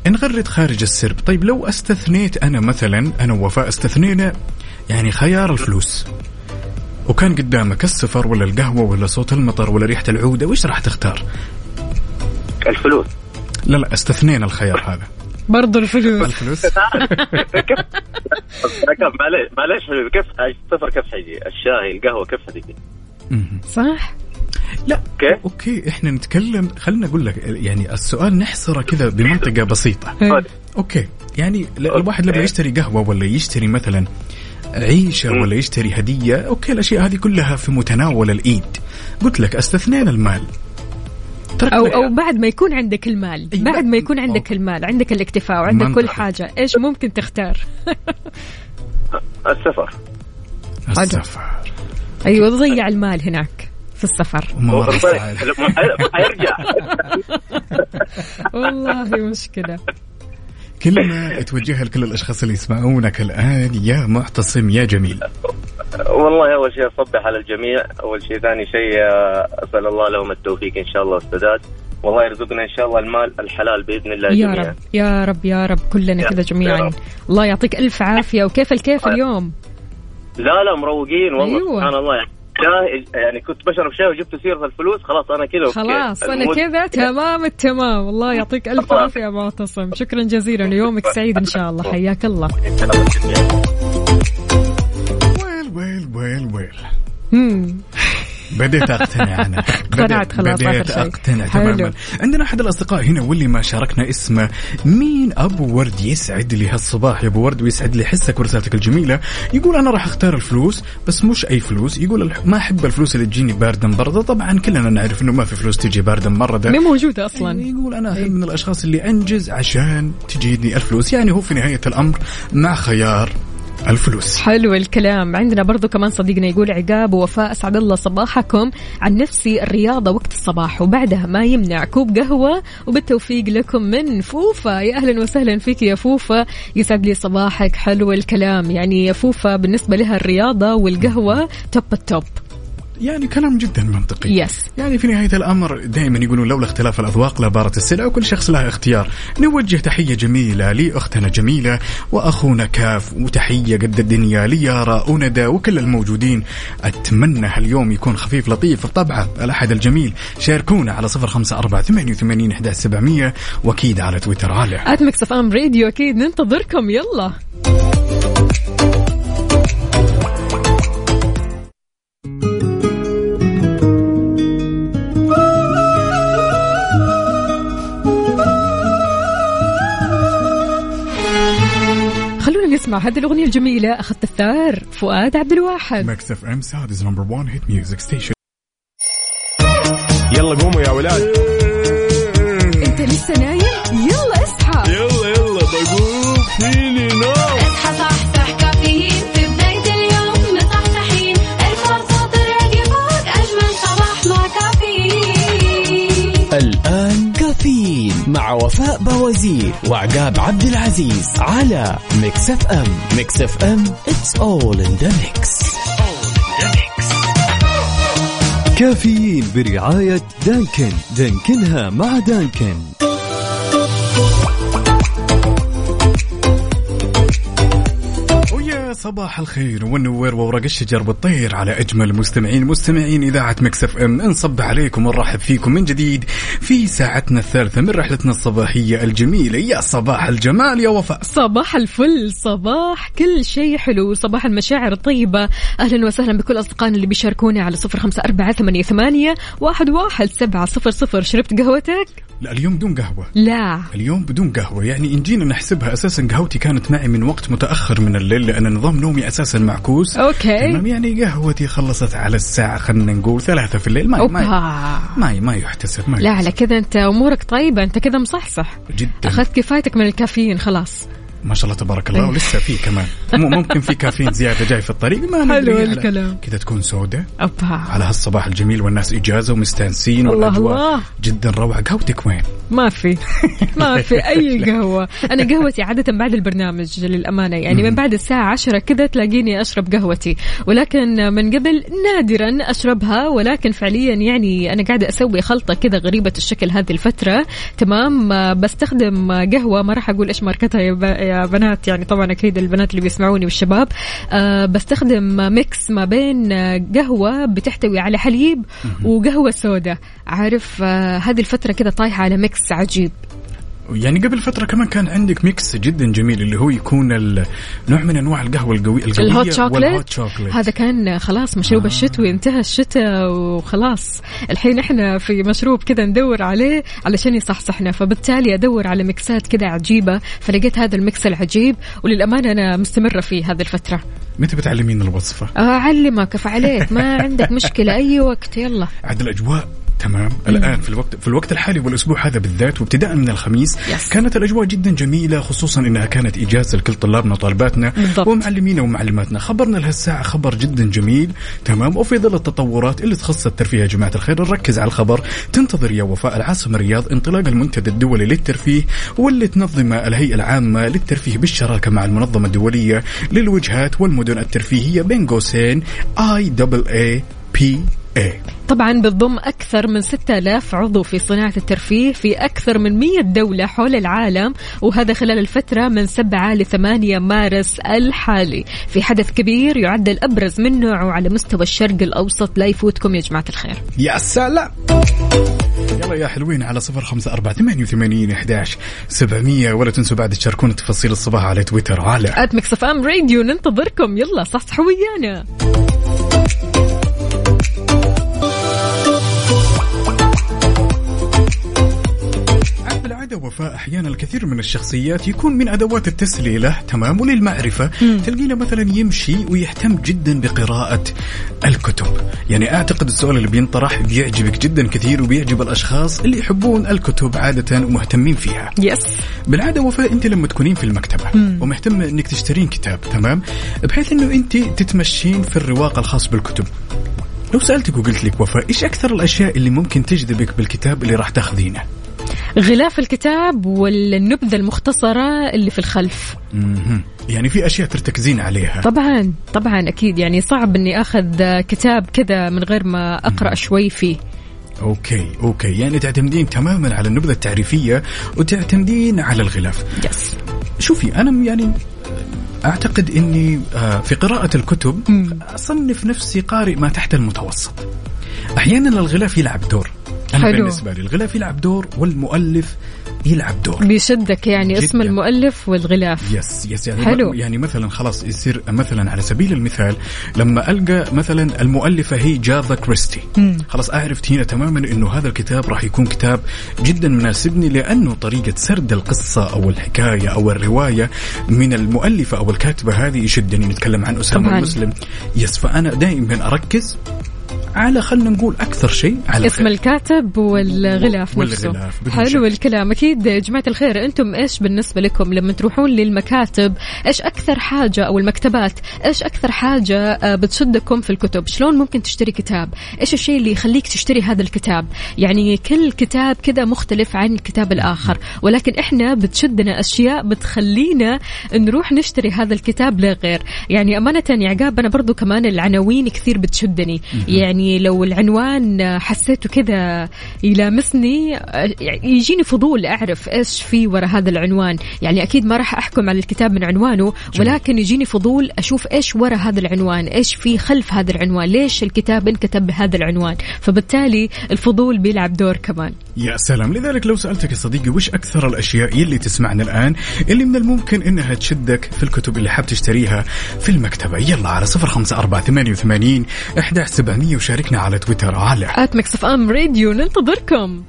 نغرد خارج السرب. طيب لو استثنيت أنا مثلا أنا ووفاء استثنينا يعني خيار الفلوس. وكان قدامك السفر ولا القهوة ولا صوت المطر ولا ريحة العود وش راح تختار؟ الفلوس. لا لا استثنينا الخيار هذا. برضو الفلوس. الفلوس؟ (laughs) كيف؟ معلش حبيبي كيف؟ السفر كيف حيجي؟ الشاي القهوة كيف حتجي. صح؟ لا كيف؟ okay إحنا نتكلم خلينا أقول لك يعني السؤال نحصره كذا بمنطقة بسيطة إيه. okay يعني ل- الواحد لما okay. يشتري قهوة ولا يشتري مثلا عيشة. ولا يشتري هدية أوكي الأشياء هذه كلها في متناول الإيد قلت لك استثنينا المال أو أو بعد ما يكون عندك المال بعد ما يكون عندك. المال عندك الاكتفاء وعندك كل. حاجة إيش ممكن تختار السفر السفر أيوه تضيع المال هناك في السفر. حيرجع (laughs) والله مشكلة. كلمة توجهها لكل الأشخاص اللي يسمعونك الآن يا معتصم يا جميل. والله أول شيء أصبح على الجميع. أول شيء ثاني شيء أسأل الله لهم التوفيق إن شاء الله والسداد والله يرزقنا إن شاء الله المال الحلال بإذن الله يا جميعا. رب يا رب يا رب كلنا كذا جميعا. رب. الله يعطيك ألف عافية وكيف الكيف اليوم؟ لا لا مروقين والله. أيوة. سبحان الله. يعني شاي يعني كنت بشرب شاي وجبت سيرة الفلوس خلاص أنا كذا. خلاص أنا كذا تمام التمام. الله يعطيك ألف عافية يا معتصم. شكرا جزيلا ويومك سعيد إن شاء الله. حياك الله. ويل ويل ويل ويل. بديت أقتنع أنا. (laughs) اقتنعت بديت- خلاص بديت. أقتنع. تماما. عندنا أحد الأصدقاء هنا واللي ما شاركنا اسمه. مين أبو ورد يسعد لي هالصباح؟ يا أبو ورد ويسعد لي حسك ورسالتك الجميلة. يقول أنا راح أختار الفلوس بس مش أي فلوس. يقول ما أحب الفلوس اللي تجيني باردة مبردة. طبعا كلنا نعرف إنه ما في فلوس تجي باردة مبردة. مين موجودة أصلا. يقول أنا أحب من الأشخاص اللي أنجز عشان تجيني الفلوس. يعني هو في نهاية الأمر مع خيار. الفلوس. حلو الكلام. عندنا برضو كمان صديقنا يقول عقاب ووفاء أسعد الله صباحكم. عن نفسي الرياضة وقت الصباح وبعدها ما يمنع. كوب قهوة وبالتوفيق لكم من فوفا. يا أهلا وسهلا فيك يا فوفا. يسعد لي صباحك. حلو الكلام. يعني يا فوفا بالنسبة لها الرياضة والقهوة top ال top يعني كلام جدا منطقي. yes يعني في نهاية الأمر دائما يقولون لولا اختلاف الأذواق لبارت السلع وكل شخص له اختيار. نوجه تحية جميلة لأختنا جميلة وأخونا كاف وتحية قد الدنيا ليارا وندى وكل الموجودين. أتمنى هاليوم يكون خفيف لطيف. طبعا الأحد الجميل. شاركونا على صفر خمسة أربعة ثمانية وثمانين أحداث سبعمية. وأكيد على تويتر على ات ام راديو أكيد ننتظركم. يلا. نسمع هذه الأغنية الجميلة أخذت الثار فؤاد عبد الواحد. Mix FM Saudi's number 1 hit music station يلا قوموا يا ولاد. أنت لسه نايم؟ يلا اصحى. يلا يلا بقوم. فيني نو وفاء بوازير وعقاب عبد العزيز على Mix FM Mix FM it's all in the mix. كافيين برعاية Dunkin. دانكنها مع Dunkin. صباح الخير والنور وورق الشجر والطير على أجمل مستمعين مستمعين إذاعة Mix FM. نصبح عليكم ونرحب فيكم من جديد في ساعتنا الثالثة من رحلتنا الصباحية الجميلة. يا صباح الجمال يا وفاء. صباح الفل صباح كل شيء حلو صباح المشاعر الطيبة. أهلا وسهلا بكل أصدقائنا اللي بيشاركونا على صفر خمسة أربعة ثمانية, ثمانية واحد, واحد سبعة صفر صفر. شربت قهوتك؟ لا اليوم بدون قهوة. لا. اليوم بدون قهوة. يعني إن جينا نحسبها أساسا قهوتي كانت معي من وقت متأخر من الليل لأن نظام نومي أساسا معكوس. أوكي. تمام يعني قهوتي خلصت على الساعة خلينا نقول ثلاثة في الليل. ما ما ما, ما يحتسب ما لا على. كذا أنت أمورك طيبة أنت كذا مصحصح. جدا. أخذت كفايتك من الكافيين خلاص. ما شاء الله تبارك الله ولسه في كمان. ممكن في كافيين زيادة جاي في الطريق ما حلو الكلام. كذا تكون سودة. أوبا على هالصباح الجميل والناس إجازة ومستانسين الله والأجواء الله. جدا روعة. قهوتك وين؟ ما في. (laughs) ما في أي قهوة. أنا قهوتي عادة بعد البرنامج للأمانة يعني من بعد الساعة عشرة كذا تلاقيني أشرب قهوتي. ولكن من قبل نادرا أشربها ولكن فعليا يعني أنا قاعدة أسوي خلطة كذا غريبة الشكل هذه الفترة. تمام. بستخدم قهوة ما راح أقول إيش ماركتها يا يا بنات يعني طبعا أكيد البنات اللي بيسمعوني والشباب آه، بستخدم mix ما بين آه، قهوة بتحتوي على حليب وقهوة سوداء. عارف آه، هذه الفترة كذا طايحة على mix عجيب. يعني قبل فترة كمان كان عندك mix جدا جميل اللي هو يكون نوع من أنواع القهوة القوي القوية ال hot chocolate. chocolate. هذا كان خلاص مشروب آه. آه. الشتوي انتهى الشتاء وخلاص. الحين إحنا في مشروب كذا ندور عليه علشان يصحصحنا. فبالتالي أدور على ميكسات كذا عجيبة. فلقيت هذا ال mix العجيب وللأمانة أنا مستمرة فيه هذه الفترة. متى بتعلمين الوصفة؟ أعلمك كيف عليك ما عندك مشكلة. أي وقت يلا. عاد الأجواء تمام؟ الآن في الوقت في الوقت الحالي والأسبوع هذا بالذات وابتداء من الخميس yes. كانت الأجواء جدا جميلة خصوصا إنها كانت إجازة لكل طلابنا وطالباتنا. ومعلمينا ومعلماتنا. خبرنا لهالساعه خبر جدا جميل تمام؟ وفي ظل التطورات اللي تخص الترفيه يا جماعة الخير نركز على الخبر. تنتظر يا وفاء العاصمة الرياض انطلاق المنتدى الدولي للترفيه واللي تنظمه الهيئة العامة للترفيه بالشراكة مع المنظمة الدولية للوجهات والمدن الترفيهية بين قوسين I double A P A طبعا بتضم أكثر من 6000 عضو في صناعة الترفيه في أكثر من 100 دولة حول العالم وهذا خلال الفترة من 7 ل 8 مارس الحالي. في حدث كبير يعد الأبرز من نوعه على مستوى الشرق الأوسط. لا يفوتكم يا جماعة الخير. يا سلام. يلا يا حلوين على صفر خمسة أربعة ثمانية وثمانين إحداش سبعمية. ولا تنسوا بعد تشاركونا تفاصيل الصباح على تويتر على at Mix FM Radio ننتظركم. يلا صحصحوا ويانا. وفاء أحيانا الكثير من الشخصيات يكون من أدوات التسليه له تمام وللمعرفة. تلقينه مثلا يمشي ويهتم جدا بقراءة الكتب. يعني أعتقد السؤال اللي بينطرح بيعجبك جدا كثير وبيعجب الأشخاص اللي يحبون الكتب عادة ومهتمين فيها. يس بالعادة وفاء أنت لما تكونين في المكتبة ومهتمه إنك تشترين كتاب تمام؟ بحيث إنه أنت تتمشين في الرواق الخاص بالكتب. لو سألتك وقلت لك وفاء إيش أكثر الأشياء اللي ممكن تجذبك بالكتاب اللي راح تاخذينه؟ غلاف الكتاب والنبذة المختصرة اللي في الخلف. يعني في أشياء ترتكزين عليها. طبعا طبعا أكيد. يعني صعب أني أخذ كتاب كذا من غير ما أقرأ شوي فيه. okay okay. يعني تعتمدين تماما على النبذة التعريفية وتعتمدين على الغلاف. yes شوفي أنا يعني أعتقد إني آه، في قراءة الكتب أصنف نفسي قارئ ما تحت المتوسط. أحيانا الغلاف يلعب دور. أنا حلو. بالنسبة لي الغلاف يلعب دور والمؤلف يلعب دور بيشدك يعني اسم جداً. المؤلف والغلاف يس يس يعني حلو. يعني مثلا خلاص يصير مثلا على سبيل المثال لما ألقى مثلا المؤلفه هي أجاثا كريستي خلاص أعرف هنا تماما إنه هذا الكتاب راح يكون كتاب جدا مناسبني لأنه طريقة سرد القصة أو الحكاية أو الرواية من المؤلفة أو الكاتبة هذه يشدني نتكلم عن طبعاً. المسلم yes فأنا دائما أركز على خلينا نقول أكثر شيء على اسم الكاتب والغلاف والغلاف، نفسه. بدون حلو. الكلام. أكيد يا جماعة الخير أنتم إيش بالنسبة لكم لما تروحون للمكاتب؟ إيش أكثر حاجة أو المكتبات؟ إيش أكثر حاجة آه، بتشدكم في الكتب؟ شلون ممكن تشتري كتاب؟ إيش الشيء اللي يخليك تشتري هذا الكتاب؟ يعني كل كتاب كذا مختلف عن الكتاب الآخر. ولكن إحنا بتشدنا أشياء بتخلينا نروح نشتري هذا الكتاب لغير يعني أمانة يا عقاب أنا برضو كمان العناوين كثير بتشدني. يعني لو العنوان حسيته كذا يلامسني يعني يجيني فضول أعرف إيش في وراء هذا العنوان. يعني أكيد ما راح أحكم على الكتاب من عنوانه ولكن يجيني فضول أشوف إيش وراء هذا العنوان إيش في خلف هذا العنوان ليش الكتاب انكتب بهذا العنوان. فبالتالي الفضول بيلعب دور كمان. يا سلام. لذلك لو سألتك يا صديقي وش أكثر الأشياء يلي تسمعنا الآن؟ اللي من الممكن إنها تشدك في الكتب اللي حاب تشتريها في المكتبة. يلا على صفر خمسة أربعة ثمانية وثمانين إحدى سبعمية وشاركنا على تويتر على Mix FM Radio. ننتظركم.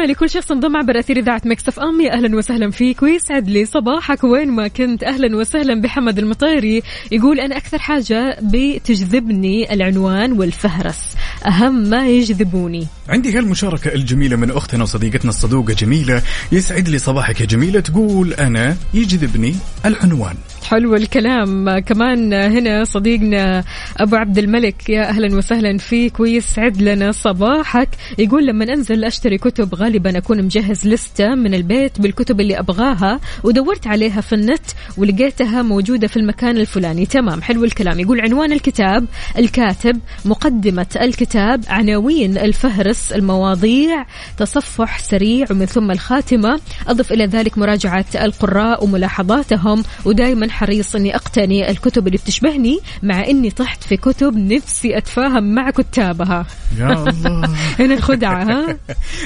تحياتنا لكل شخص انضم عبر أثير إذاعة Mix FM. يا أهلا وسهلا فيك. ويسعد لي صباحك. وين ما كنت أهلا وسهلا بحمد المطيري. يقول أنا أكثر حاجة بتجذبني العنوان والفهرس. أهم ما يجذبوني. عندي هالمشاركة الجميلة من أختنا وصديقتنا الصدوقة جميلة. يسعد لي صباحك يا جميلة. تقول أنا يجذبني العنوان. حلو الكلام. كمان هنا صديقنا أبو عبد الملك. يا أهلا وسهلا فيك. ويسعد لنا صباحك. يقول لما أنزل أشتري كتب غالبا أكون مجهز لستة من البيت بالكتب اللي أبغاها ودورت عليها في النت ولقيتها موجودة في المكان الفلاني. تمام حلو الكلام. يقول عنوان الكتاب الكاتب مقدمة الكتاب عناوين الفهرس المواضيع تصفح سريع ومن ثم الخاتمة. أضف إلى ذلك مراجعة القراء وملاحظاتهم ودائما حريص أني أقتني الكتب اللي بتشبهني مع أني طحت في كتب نفسي أتفاهم مع كتابها. يا الله. (laughs) هنا الخدعة ها؟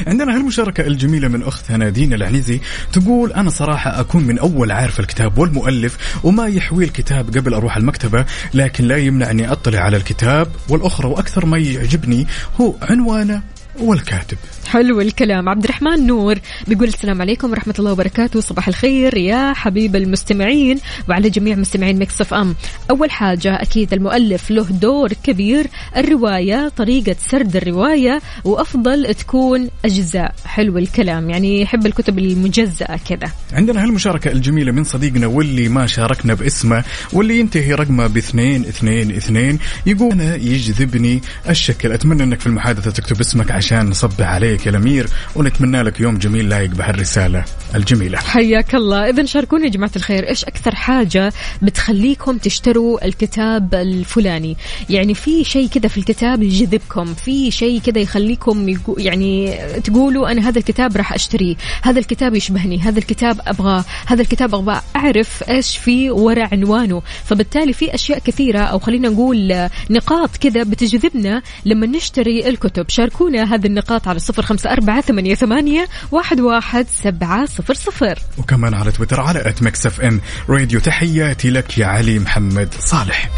عندنا هالمشاركة الجميلة من أختنا دينا العنيزي تقول أنا صراحة أكون من أول عارف الكتاب والمؤلف وما يحوي الكتاب قبل أروح المكتبة لكن لا يمنع أني أطلع على الكتاب والأخرى وأكثر ما يعجبني هو عنوانه والكاتب. حلو الكلام. عبد الرحمن نور بيقول السلام عليكم ورحمة الله وبركاته. صباح الخير يا حبيب المستمعين وعلى جميع مستمعين مكسف أم. أول حاجة أكيد المؤلف له دور كبير الرواية طريقة سرد الرواية وأفضل تكون أجزاء. حلو الكلام. يعني يحب الكتب المجزأة كذا. عندنا هالمشاركة الجميلة من صديقنا واللي ما شاركنا باسمه واللي ينتهي رقمه باثنين اثنين اثنين يقول أنا يجذبني الشكل. أتمنى أنك في المحادثة تكتب اسمك عشان نصبح عليك يا الأمير ونتمنى لك يوم جميل لايق بهالرسالة الجميلة. حياك الله. إذا شاركوني يا جماعة الخير إيش أكثر حاجة بتخليكم تشتروا الكتاب الفلاني؟ يعني في شيء كذا في الكتاب يجذبكم في شيء كذا يخليكم يعني تقولوا أنا هذا الكتاب راح أشتريه هذا الكتاب يشبهني هذا الكتاب أبغاه هذا الكتاب أبغى أعرف إيش في وراء عنوانه. فبالتالي في أشياء كثيرة أو خلينا نقول نقاط كذا بتجذبنا لما نشتري الكتب. شاركونا هذه النقاط على صفر خمسة أربعة ثمانية, ثمانية واحد, واحد سبعة صفر صفر. وكمان على تويتر على at Mix FM Radio تحياتي لك يا علي محمد صالح.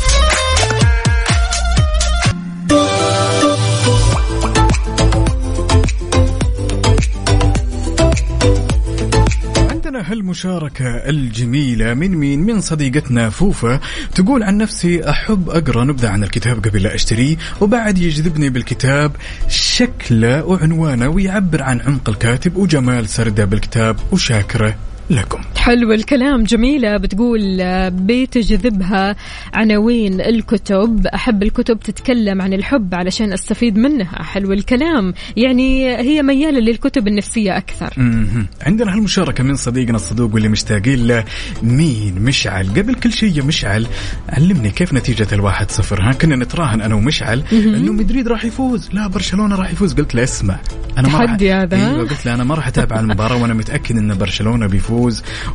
عندنا هالمشاركة الجميلة من مين؟ من صديقتنا فوفا تقول عن نفسي أحب أقرأ نبذة عن الكتاب قبل لا أشتريه وبعد يجذبني بالكتاب شكله وعنوانه ويعبر عن عمق الكاتب وجمال سرده بالكتاب وشاكرة. لكم. حلو الكلام جميلة. بتقول آه، بتجذبها عناوين الكتب. أحب الكتب تتكلم عن الحب علشان أستفيد منها. حلو الكلام. يعني هي ميالة للكتب النفسية أكثر. مهم. عندنا هالمشاركة من صديقنا الصدوق واللي مشتاقين له. مين؟ مشعل. قبل كل شيء يا مشعل علمني كيف نتيجة الواحد صفر. ها كنا نتراهن أنا ومشعل إنه مدريد راح يفوز. لا برشلونة راح يفوز. قلت له اسمع أنا ما راح هذا،؟ أيوة قلت له أنا ما راح أتابع المباراة وأنا متأكد إن برشلونة بيفوز.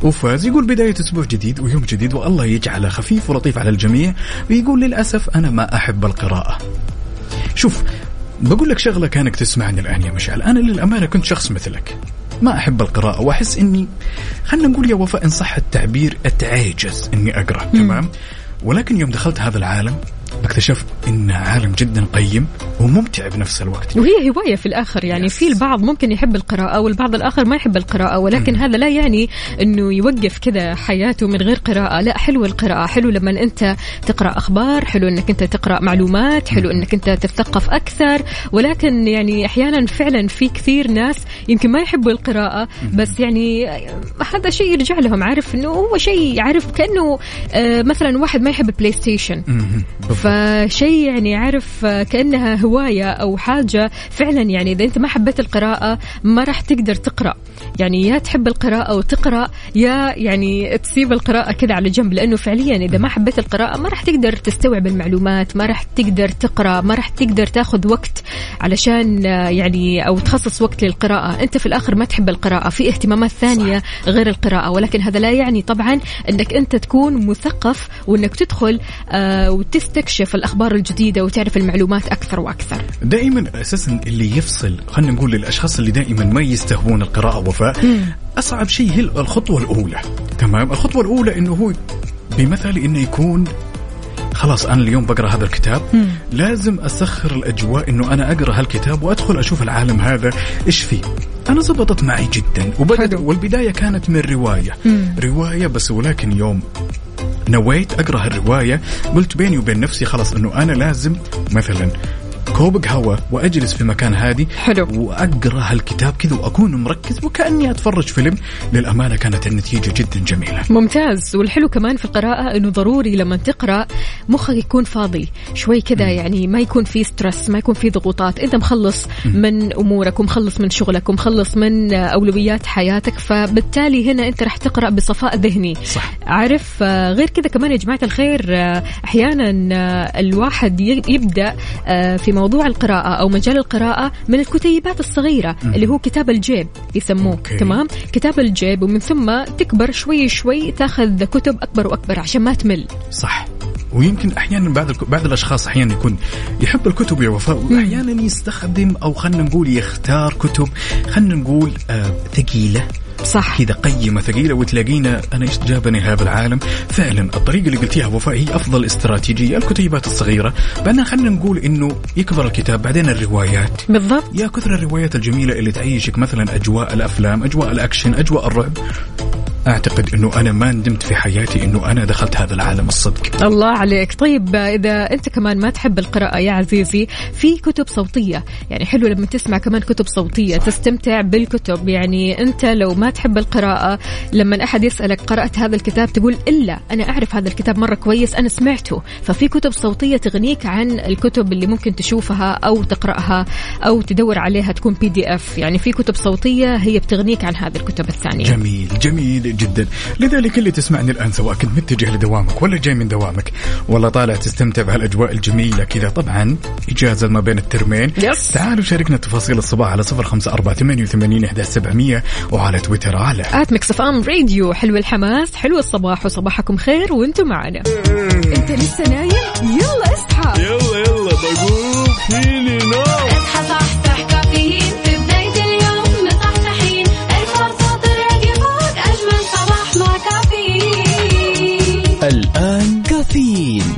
وفاز. يقول بداية أسبوع جديد ويوم جديد والله يجعله خفيف ولطيف على الجميع. ويقول للأسف أنا ما أحب القراءة. شوف بقول لك شغلة كانك تسمعني الآن يا مشعل. أنا للأمانة كنت شخص مثلك. ما أحب القراءة. وأحس إني خلينا نقول يا وفاء إن صح التعبير اتعاجز إني أقرأ. تمام؟ ولكن يوم دخلت هذا العالم اكتشفت انه عالم جدا قيم وممتع بنفس الوقت. وهي هواية في الآخر يعني في البعض ممكن يحب القراءة والبعض الآخر ما يحب القراءة ولكن هذا لا يعني أنه يوقف كذا حياته من غير قراءة. لا حلو القراءة حلو لما أنت تقرأ أخبار حلو أنك أنت تقرأ معلومات حلو أنك أنت تتثقف أكثر. ولكن يعني أحيانا فعلا في كثير ناس يمكن ما يحبوا القراءة بس يعني هذا شيء يرجع لهم عارف أنه هو شيء عارف كأنه آه، مثلا واحد ما يحب ال PlayStation مهم. فشيء يعني عارف آه، كأنها هواية أو حاجة فعلا يعني إذا أنت ما حبيت القراءة ما راح تقدر تقرأ. يعني يا تحب القراءة وتقرأ يا يعني تسيب القراءة كذا على جنب لأنه فعليا إذا ما حبيت القراءة ما راح تقدر تستوعب المعلومات ما راح تقدر تقرأ ما راح تقدر تاخذ وقت علشان آه، يعني أو تخصص وقت للقراءة. أنت في الآخر ما تحب القراءة في اهتمامات ثانية غير القراءة. ولكن هذا لا يعني طبعا إنك أنت تكون مثقف وإنك تدخل آه، وتستكشف الأخبار الجديدة وتعرف المعلومات أكثر وأكثر. دائما أساسا اللي يفصل خلينا نقول للأشخاص اللي دائما ما يستهوون القراءة وفاء أصعب شيء هي الخطوة الأولى. تمام؟ الخطوة الأولى إنه هو بمثل إنه يكون خلاص أنا اليوم بقرأ هذا الكتاب. لازم أسخر الأجواء إنه أنا أقرأ هالكتاب وأدخل أشوف العالم هذا إيش فيه. أنا زبطت معي جدا وبدأ. والبداية كانت من رواية. رواية بس ولكن يوم نويت أقرأ الروايه قلت بيني وبين نفسي خلاص إنه أنا لازم مثلا كوب قهوة وأجلس في مكان هادي حلو. وأقرأ هالكتاب كذا وأكون مركز وكأني أتفرج فيلم. للأمانة كانت النتيجة جدا جميلة. ممتاز. والحلو كمان في القراءة إنه ضروري لما تقرأ مخك يكون فاضي. شوي كذا يعني ما يكون في stress ما يكون في ضغوطات. أنت مخلص من أمورك ومخلص من شغلك ومخلص من أولويات حياتك فبالتالي هنا أنت راح تقرأ بصفاء ذهني. صح. عارف آه، غير كذا كمان يا جماعة الخير آه، أحيانا آه، الواحد ي- يبدأ آه، في موضوع القراءة أو مجال القراءة من الكتيبات الصغيرة اللي هو كتاب الجيب يسموه أوكي. تمام؟ كتاب الجيب ومن ثم تكبر شوي شوي تأخذ كتب أكبر وأكبر عشان ما تمل. صح. ويمكن أحيانا بعض الك- بعض الأشخاص أحيانا يكون يحب الكتب يا وفاء وأحيانا يستخدم أو خلينا نقول يختار كتب خلينا نقول آه ثقيلة. صح. كذا قيمة ثقيلة وتلاقينا أنا إيش جابني هذا العالم؟ فعلا الطريقة اللي قلتيها وفاء هي أفضل استراتيجية الكتيبات الصغيرة. بعدين خلينا نقول إنه يكبر الكتاب بعدين الروايات. بالضبط. يا كثر الروايات الجميلة اللي تعيشك مثلا أجواء الأفلام أجواء الأكشن أجواء الرعب. أعتقد أنه أنا ما ندمت في حياتي أنه أنا دخلت هذا العالم الصدق. الله عليك. طيب إذا أنت كمان ما تحب القراءة يا عزيزي في كتب صوتية. يعني حلو لما تسمع كمان كتب صوتية تستمتع بالكتب. يعني أنت لو ما تحب القراءة لما أحد يسألك قرأت هذا الكتاب تقول إلا أنا أعرف هذا الكتاب مرة كويس أنا سمعته. ففي كتب صوتية تغنيك عن الكتب اللي ممكن تشوفها أو تقرأها أو تدور عليها تكون PDF يعني في كتب صوتية هي بتغنيك عن هذه الكتب الثانية. جميل جميل. جدا. لذلك اللي تسمعني الآن سواء كنت متجه لدوامك ولا جاي من دوامك ولا طالع تستمتع بهالأجواء الجميلة كذا. طبعا إجازة ما بين الترمين. yes. تعالوا شاركنا تفاصيل الصباح على صفر خمسة أربعة ثمانية وثمانين إحدى سبعمية وعلى تويتر على at Mix FM Radio. حلو الحماس حلو الصباح وصباحكم خير وأنتم معنا. أنت لسه نايم؟ يلا اصحى. يلا يلا بقوم فيني نوم. اصحى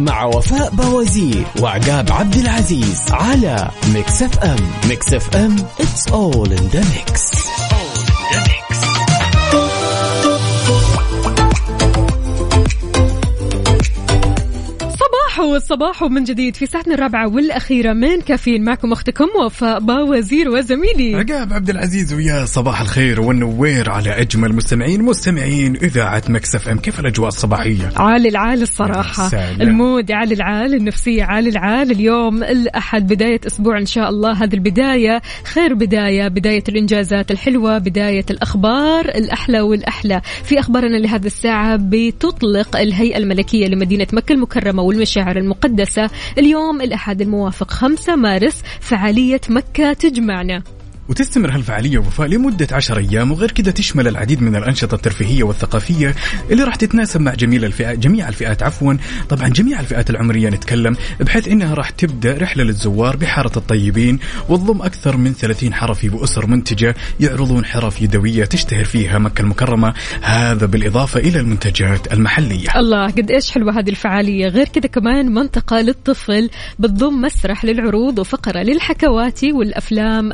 مع وفاء باوزير وعقاب عبد العزيز على Mix FM. Mix FM it's all in the mix. الصباح ومن جديد في ساعتنا الرابعة والأخيرة من كافيين. معكم أختكم وفاء باوزير وزميلي. عقاب عبد العزيز ويا صباح الخير والنوير على أجمل مستمعين مستمعين إذاعة Mix FM. كيف الأجواء الصباحية؟ عال العال الصراحة. ال mood عال العال النفسية عال العال. اليوم الأحد بداية أسبوع إن شاء الله. هذه البداية خير بداية بداية الإنجازات الحلوة بداية الأخبار الأحلى والأحلى. في أخبارنا لهذه الساعة بتطلق الهيئة الملكية لمدينة مكة المكرمة والمشاعر المقدسة. اليوم الأحد الموافق 5 مارس فعالية مكة تجمعنا. وتستمر هالفعالية وفاء لمدة عشر أيام وغير كذا تشمل العديد من الأنشطة الترفيهية والثقافية اللي راح تتناسب مع جميع الفئات جميع الفئات عفوا. طبعا جميع الفئات العمرية نتكلم بحيث إنها راح تبدأ رحلة للزوار بحارة الطيبين وتضم أكثر من 30 حرفي وأسر منتجة يعرضون حرف يدوية تشتهر فيها مكة المكرمة. هذا بالإضافة إلى المنتجات المحلية. الله قد إيش حلوة هذه الفعالية. غير كذا كمان منطقة للطفل بتضم مسرح للعروض وفقرة للحكواتي والأفلام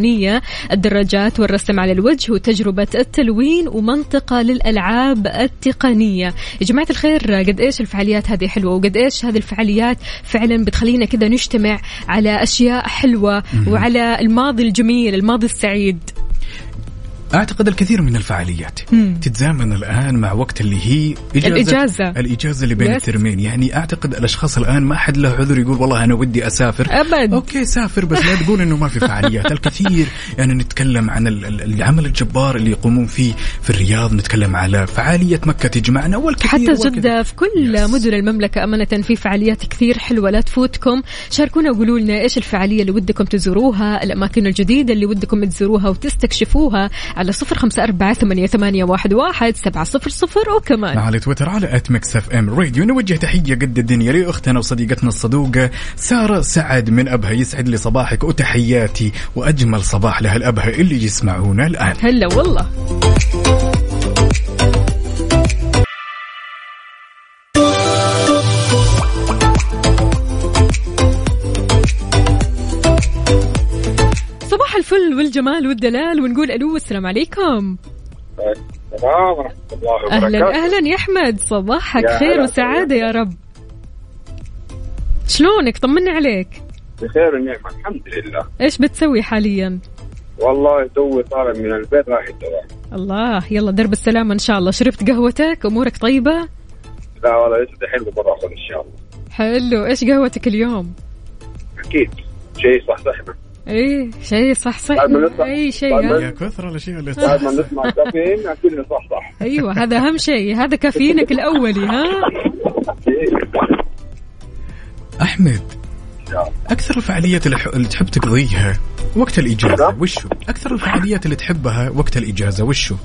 الكرتونيه الدراجات والرسم على الوجه وتجربة التلوين ومنطقة للألعاب التقنية. يا جماعة الخير قد إيش الفعاليات هذه حلوة وقد إيش هذه الفعاليات فعلا بتخلينا كذا نجتمع على أشياء حلوة وعلى الماضي الجميل الماضي السعيد. أعتقد الكثير من الفعاليات مم. تتزامن الآن مع وقت اللي هي إجازة الإجازة. الإجازة اللي بين. الترمين يعني أعتقد الأشخاص الآن ما حد له عذر يقول والله أنا ودي أسافر أبد. okay سافر بس لا تقول إنه ما في فعاليات (laughs) الكثير يعني نتكلم عن ال- ال- العمل الجبار اللي يقومون فيه في الرياض نتكلم على فعالية مكة تجمعنا والكثير حتى. جدة في كل yes. مدن المملكة أمانة في فعاليات كثير حلوة لا تفوتكم شاركونا وقولوا لنا إيش الفعالية اللي ودكم تزوروها الأماكن الجديدة اللي ودكم تزوروها وتستكشفوها على صفر خمسة أربعة ثمانية, ثمانية واحد, واحد سبعة صفر صفر وكمان. على تويتر على at Mix FM Radio. نوجه تحية قد الدنيا لأختنا وصديقتنا الصدوقة سارة سعد من أبها يسعد لي صباحك وتحياتي وأجمل صباح لها الأبها اللي يسمعونا الآن. هلا والله. والجمال والدلال ونقول ألو السلام عليكم. السلام ورحمة الله أهلا وبركاته أهلا يا أحمد. صباحك يا خير وسعادة يا رب. شلونك؟ طمنا عليك. بخير ونعمة الحمد لله. إيش بتسوي حاليا؟ والله توي طالع من البيت رايح الدوام. الله يلا درب السلامة إن شاء الله. شربت قهوتك؟ أمورك طيبة؟ لا والله لسه دحين بروح إن شاء الله. حلو. إيش قهوتك اليوم؟ أكيد. شيء صح صحنا إيه شيء صح صح. أي شيء ها؟ يا كثر الاشياء اللي بعد ما نسمع كافيين أكيد صح صح. أيوة هذا أهم شيء هذا كافيينك الأولي ها؟ (laughs) أحمد أكثر الفعاليات اللي, تحب تقضيها وقت الإجازة وشو؟ أكثر الفعاليات اللي تحبها وقت الإجازة وشو؟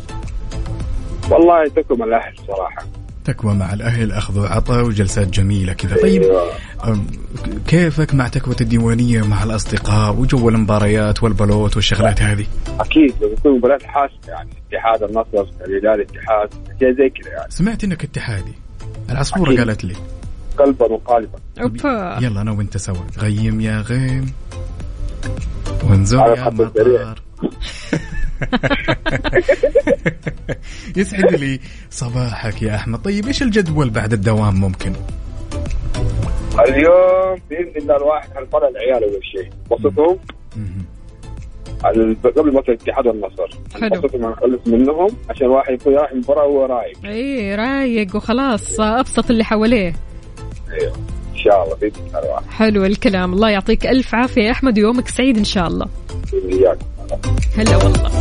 والله تكم الاهل صراحة. تكوى مع الأهل أخذ وعطاء وجلسات جميلة كذا. طيب. أم، كيفك مع تكوة الديوانية مع الأصدقاء وجو المباريات والبلوت والشغلات هذه؟ أكيد لو يكون مباراة حاسمة يعني اتحاد النصر الهلال الاتحاد اشياء زي كذا يعني. سمعت إنك اتحادي. العصفورة أكيد. قالت لي. قلبا وقالبا. أوبا. يلا أنا وأنت سوا. غيم يا غيم. وانزل على يا. مطار. (laughs) (laughs) يسعد لي صباحك يا أحمد. طيب إيش الجدول بعد الدوام ممكن؟ اليوم بإذن الله الواحد حنطلع العيال أول شيء. على- قبل ماتش الاتحاد والنصر حلو. نخلص منهم عشان الواحد يكون رايح المباراه وهو رايق. إيه رايق وخلاص أبسط اللي حواليه. إيوه. إن شاء الله بإذن الله الواحد. حلو الكلام. الله يعطيك ألف عافية يا أحمد ويومك سعيد إن شاء الله. هلا والله.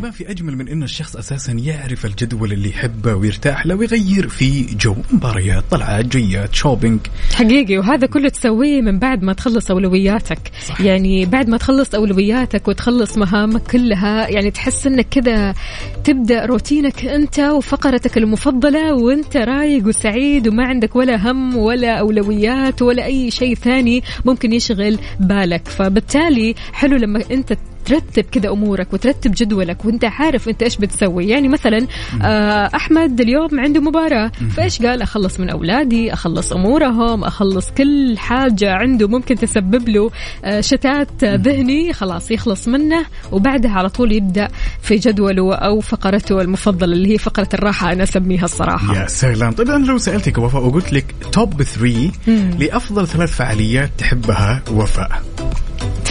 ما في أجمل من إن الشخص أساسا يعرف الجدول اللي يحبه ويرتاح له ويغير في جو. مباريات طلعات جيات shopping حقيقي وهذا كله تسويه من بعد ما تخلص أولوياتك. صح. يعني بعد ما تخلص أولوياتك وتخلص مهامك كلها يعني تحس إنك كذا تبدأ روتينك أنت وفقرتك المفضلة وأنت رايق وسعيد وما عندك ولا هم ولا أولويات ولا أي شيء ثاني ممكن يشغل بالك. فبالتالي حلو لما أنت ترتب كذا أمورك وترتب جدولك وأنت عارف أنت إيش بتسوي. يعني مثلا آه أحمد اليوم عنده مباراة. فإيش قال؟ أخلص من أولادي أخلص أمورهم أخلص كل حاجة عنده ممكن تسبب له آه شتات ذهني. خلاص يخلص منه وبعدها على طول يبدأ في جدوله أو فقرته المفضلة اللي هي فقرة الراحة أنا أسميها الصراحة. يا سلام. طيب أنا لو سألتك وفاء وقلت لك توب 3 لأفضل ثلاث فعاليات تحبها وفاء.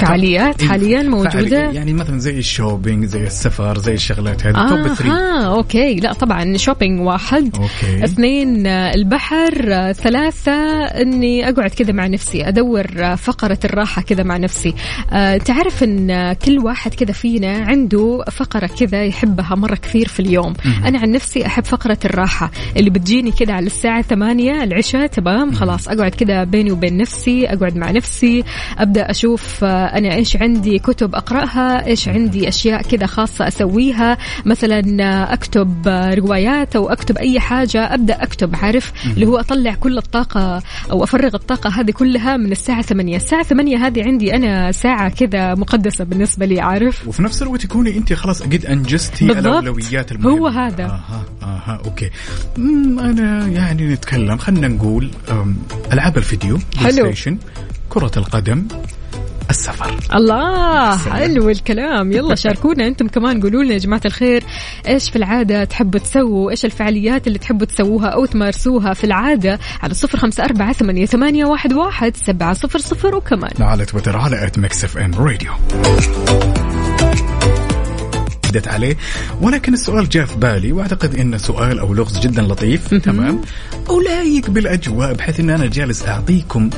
فعاليات حاليا موجودة؟ يعني مثلا زي ال shopping زي السفر زي الشغلات هذه top 3 آه okay. لا طبعا shopping واحد. okay. اثنين آه، البحر. آه، ثلاثة إني أقعد كذا مع نفسي أدور آه، فقرة الراحة كذا مع نفسي. آه، تعرف إن آه، كل واحد كذا فينا عنده فقرة كذا يحبها مرة كثير في اليوم. أنا عن نفسي أحب فقرة الراحة اللي بتجيني كذا على الساعة ثمانية العشاء تمام خلاص. أقعد كذا بيني وبين نفسي أقعد مع نفسي أبدأ أشوف آه، أنا إيش عندي كتب أقرأها إيش عندي أشياء كذا خاصة أسويها. مثلا آه، أكتب آه، روايات أو أكتب أي حاجة أبدأ أكتب عارف؟ اللي هو أطلع كل الطاقة أو أفرغ الطاقة هذه كلها من الساعة 8 الساعة 8 هذه عندي أنا ساعة كذا مقدسة بالنسبة لي عارف؟ وفي نفس الوقت تكوني انت خلاص قد أنجزتي. الأولويات المهمة. هو هذا. أها أها أوكي. مم، أنا يعني نتكلم خلينا نقول ألعاب الفيديو play حلو. كرة القدم السفر. الله. حلو الكلام. يلا شاركونا أنتم كمان قولوا لنا يا جماعة الخير إيش في العادة تحبوا تسووا؟ إيش الفعاليات اللي تحبوا تسووها أو تمارسوها في العادة؟ على صفر خمسة أربعة ثمانية, ثمانية واحد, واحد سبعة صفر صفر وكمان. على تويتر على at Mix FM Radio ردت عليه. ولكن السؤال جاء في بالي وأعتقد انه سؤال أو لغز جدا لطيف. تمام؟ ولايق بالاجواء بحيث إن أنا جالس أعطيكم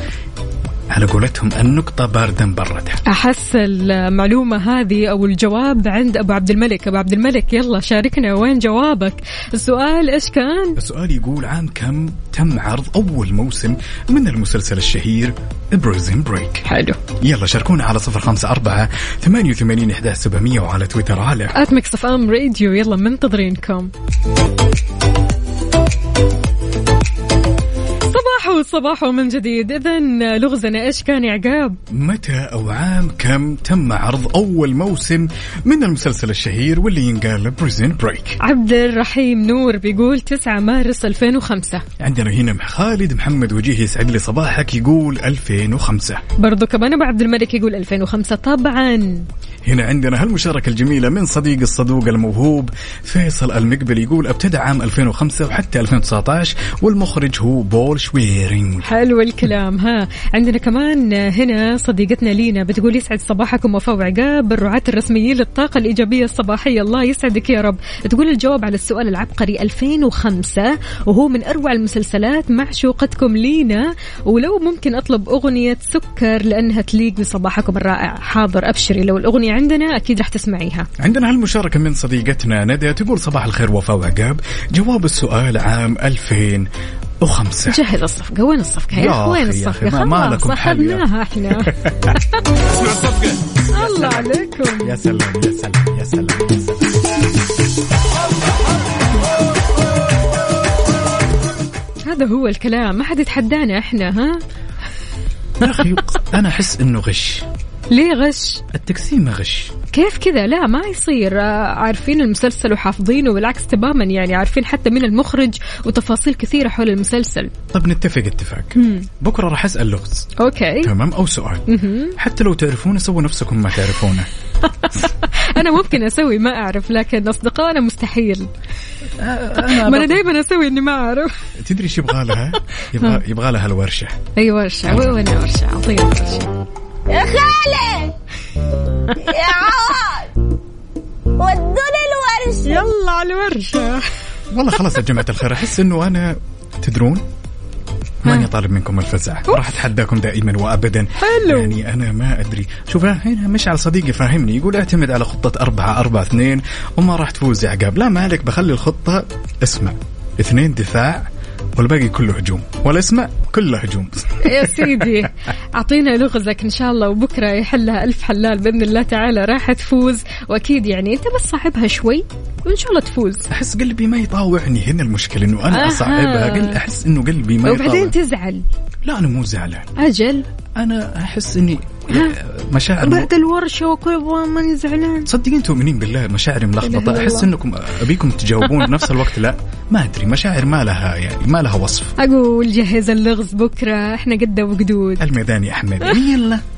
على قولتهم النقطة باردا بردها أحس المعلومة هذه أو الجواب عند أبو عبد الملك. أبو عبد الملك يلا شاركنا. وين جوابك؟ السؤال إيش كان؟ السؤال يقول عام كم تم عرض أول موسم من المسلسل الشهير Prison Break حلو. يلا شاركونا على صفر خمسة أربعة ثمانية وثمانين إحدى سبعمية وعلى تويتر. على at Mix FM Radio يلا منتظرينكم. صباحو صباحو من جديد. اذا لغزنا إيش كان يا عقاب؟ متى أو عام كم تم عرض أول موسم من المسلسل الشهير واللي ينقال Prison Break عبد الرحيم نور بيقول 9 مارس 2005 عندنا هنا خالد محمد وجيه يسعد لي صباحك يقول 2005 برضو كمان أبو عبد الملك يقول 2005 طبعا. هنا عندنا هالمشاركة الجميلة من صديق الصدوق الموهوب فيصل المقبل يقول أبتدى عام 2005 وحتى 2019 والمخرج هو بول شويرينج حلو الكلام ها. عندنا كمان هنا صديقتنا لينا بتقول يسعد صباحكم وفاء وعقاب الرعاة الرسميين للطاقة الإيجابية الصباحية. الله يسعدك يا رب. تقول الجواب على السؤال العبقري 2005 وهو من أروع المسلسلات معشوقتكم لينا. ولو ممكن أطلب أغنية سكر لأنها تليق بصباحكم الرائع. حاضر أبشري. لو الأغنية عندنا أكيد رح تسمعيها. عندنا هالمشاركة من صديقتنا ندى تقول صباح الخير وفاء وعقاب جواب السؤال عام 2005 جهز الصفقة. وين الصفقة يا أخي، وين الصفقة؟ أخي، ما- ما خلاص أخذناها إحنا. (laughs) الله عليكم. يا سلام يا سلام يا سلام يا سلام. هذا هو الكلام. ما حد يتحدانا إحنا ها؟ يا أخي أنا أحس إنه غش. ليه غش؟ التقسيمة غش. كيف كذا؟ لا ما يصير. آه، عارفين المسلسل وحافظينه بالعكس تماما يعني عارفين حتى من المخرج وتفاصيل كثيرة حول المسلسل. طب نتفق اتفاق. بكرة راح أسأل لغز. أوكي. تمام؟ أو سؤال. حتى لو تعرفونه سووا نفسكم ما تعرفونه. (laughs) أنا ممكن أسوي ما أعرف لكن أصدقائنا مستحيل. ما أنا دائما أسوي إني ما أعرف. تدري إيش يبغى لها؟ يبغى (laughs) يبغى لها الورشة. أي ورشة. وين الورشه أعطيني ورشه يا خالي يا عوض! ودوني الورشة. يلا على الورشة. والله خلاص يا جماعة الخير أحس إنه أنا تدرون؟ ماني طالب منكم الفزع. راح أتحداكم دائما وابدا. حلو. يعني أنا ما أدري. شوف هنا مشعل صديقي فاهمني. يقول اعتمد على خطة أربعة أربعة اثنين وما راح تفوز يا عقاب. لا ما عليك بخلي الخطة اسمع اثنين دفاع والباقي كله هجوم ولا اسمع كله هجوم. يا سيدي (laughs) أعطينا لغزك إن شاء الله وبكرة يحلها ألف حلال بإذن الله تعالى راح تفوز. وأكيد يعني أنت بس صاحبها شوي وإن شاء الله تفوز. أحس قلبي ما يطاوعني هنا المشكلة إنه أنا أها. أصعبها. قل أحس إنه قلبي ما يطاوع وبعدين تزعل. لا أنا مو زعلان. أجل. أنا أحس إني مشاعر. بعد الورشة وكل ماني زعلان. صدقين تؤمنين بالله مشاعري ملخبطة. أحس. إنكم أبيكم تجاوبون بنفس الوقت. لا ما أدري مشاعر ما لها يعني ما لها وصف. أقول جهز اللغز بكرة إحنا قده وقدود. الميدان يا أحمد. يلا. (laughs)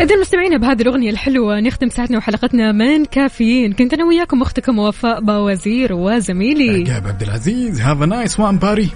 إذا مستمعينا بهذه الأغنية الحلوة نختم ساعتنا وحلقتنا من كافيين. كنت أنا وياكم أختكم وفاء باوزير وزميلي. عقاب عبد العزيز have nice one bye.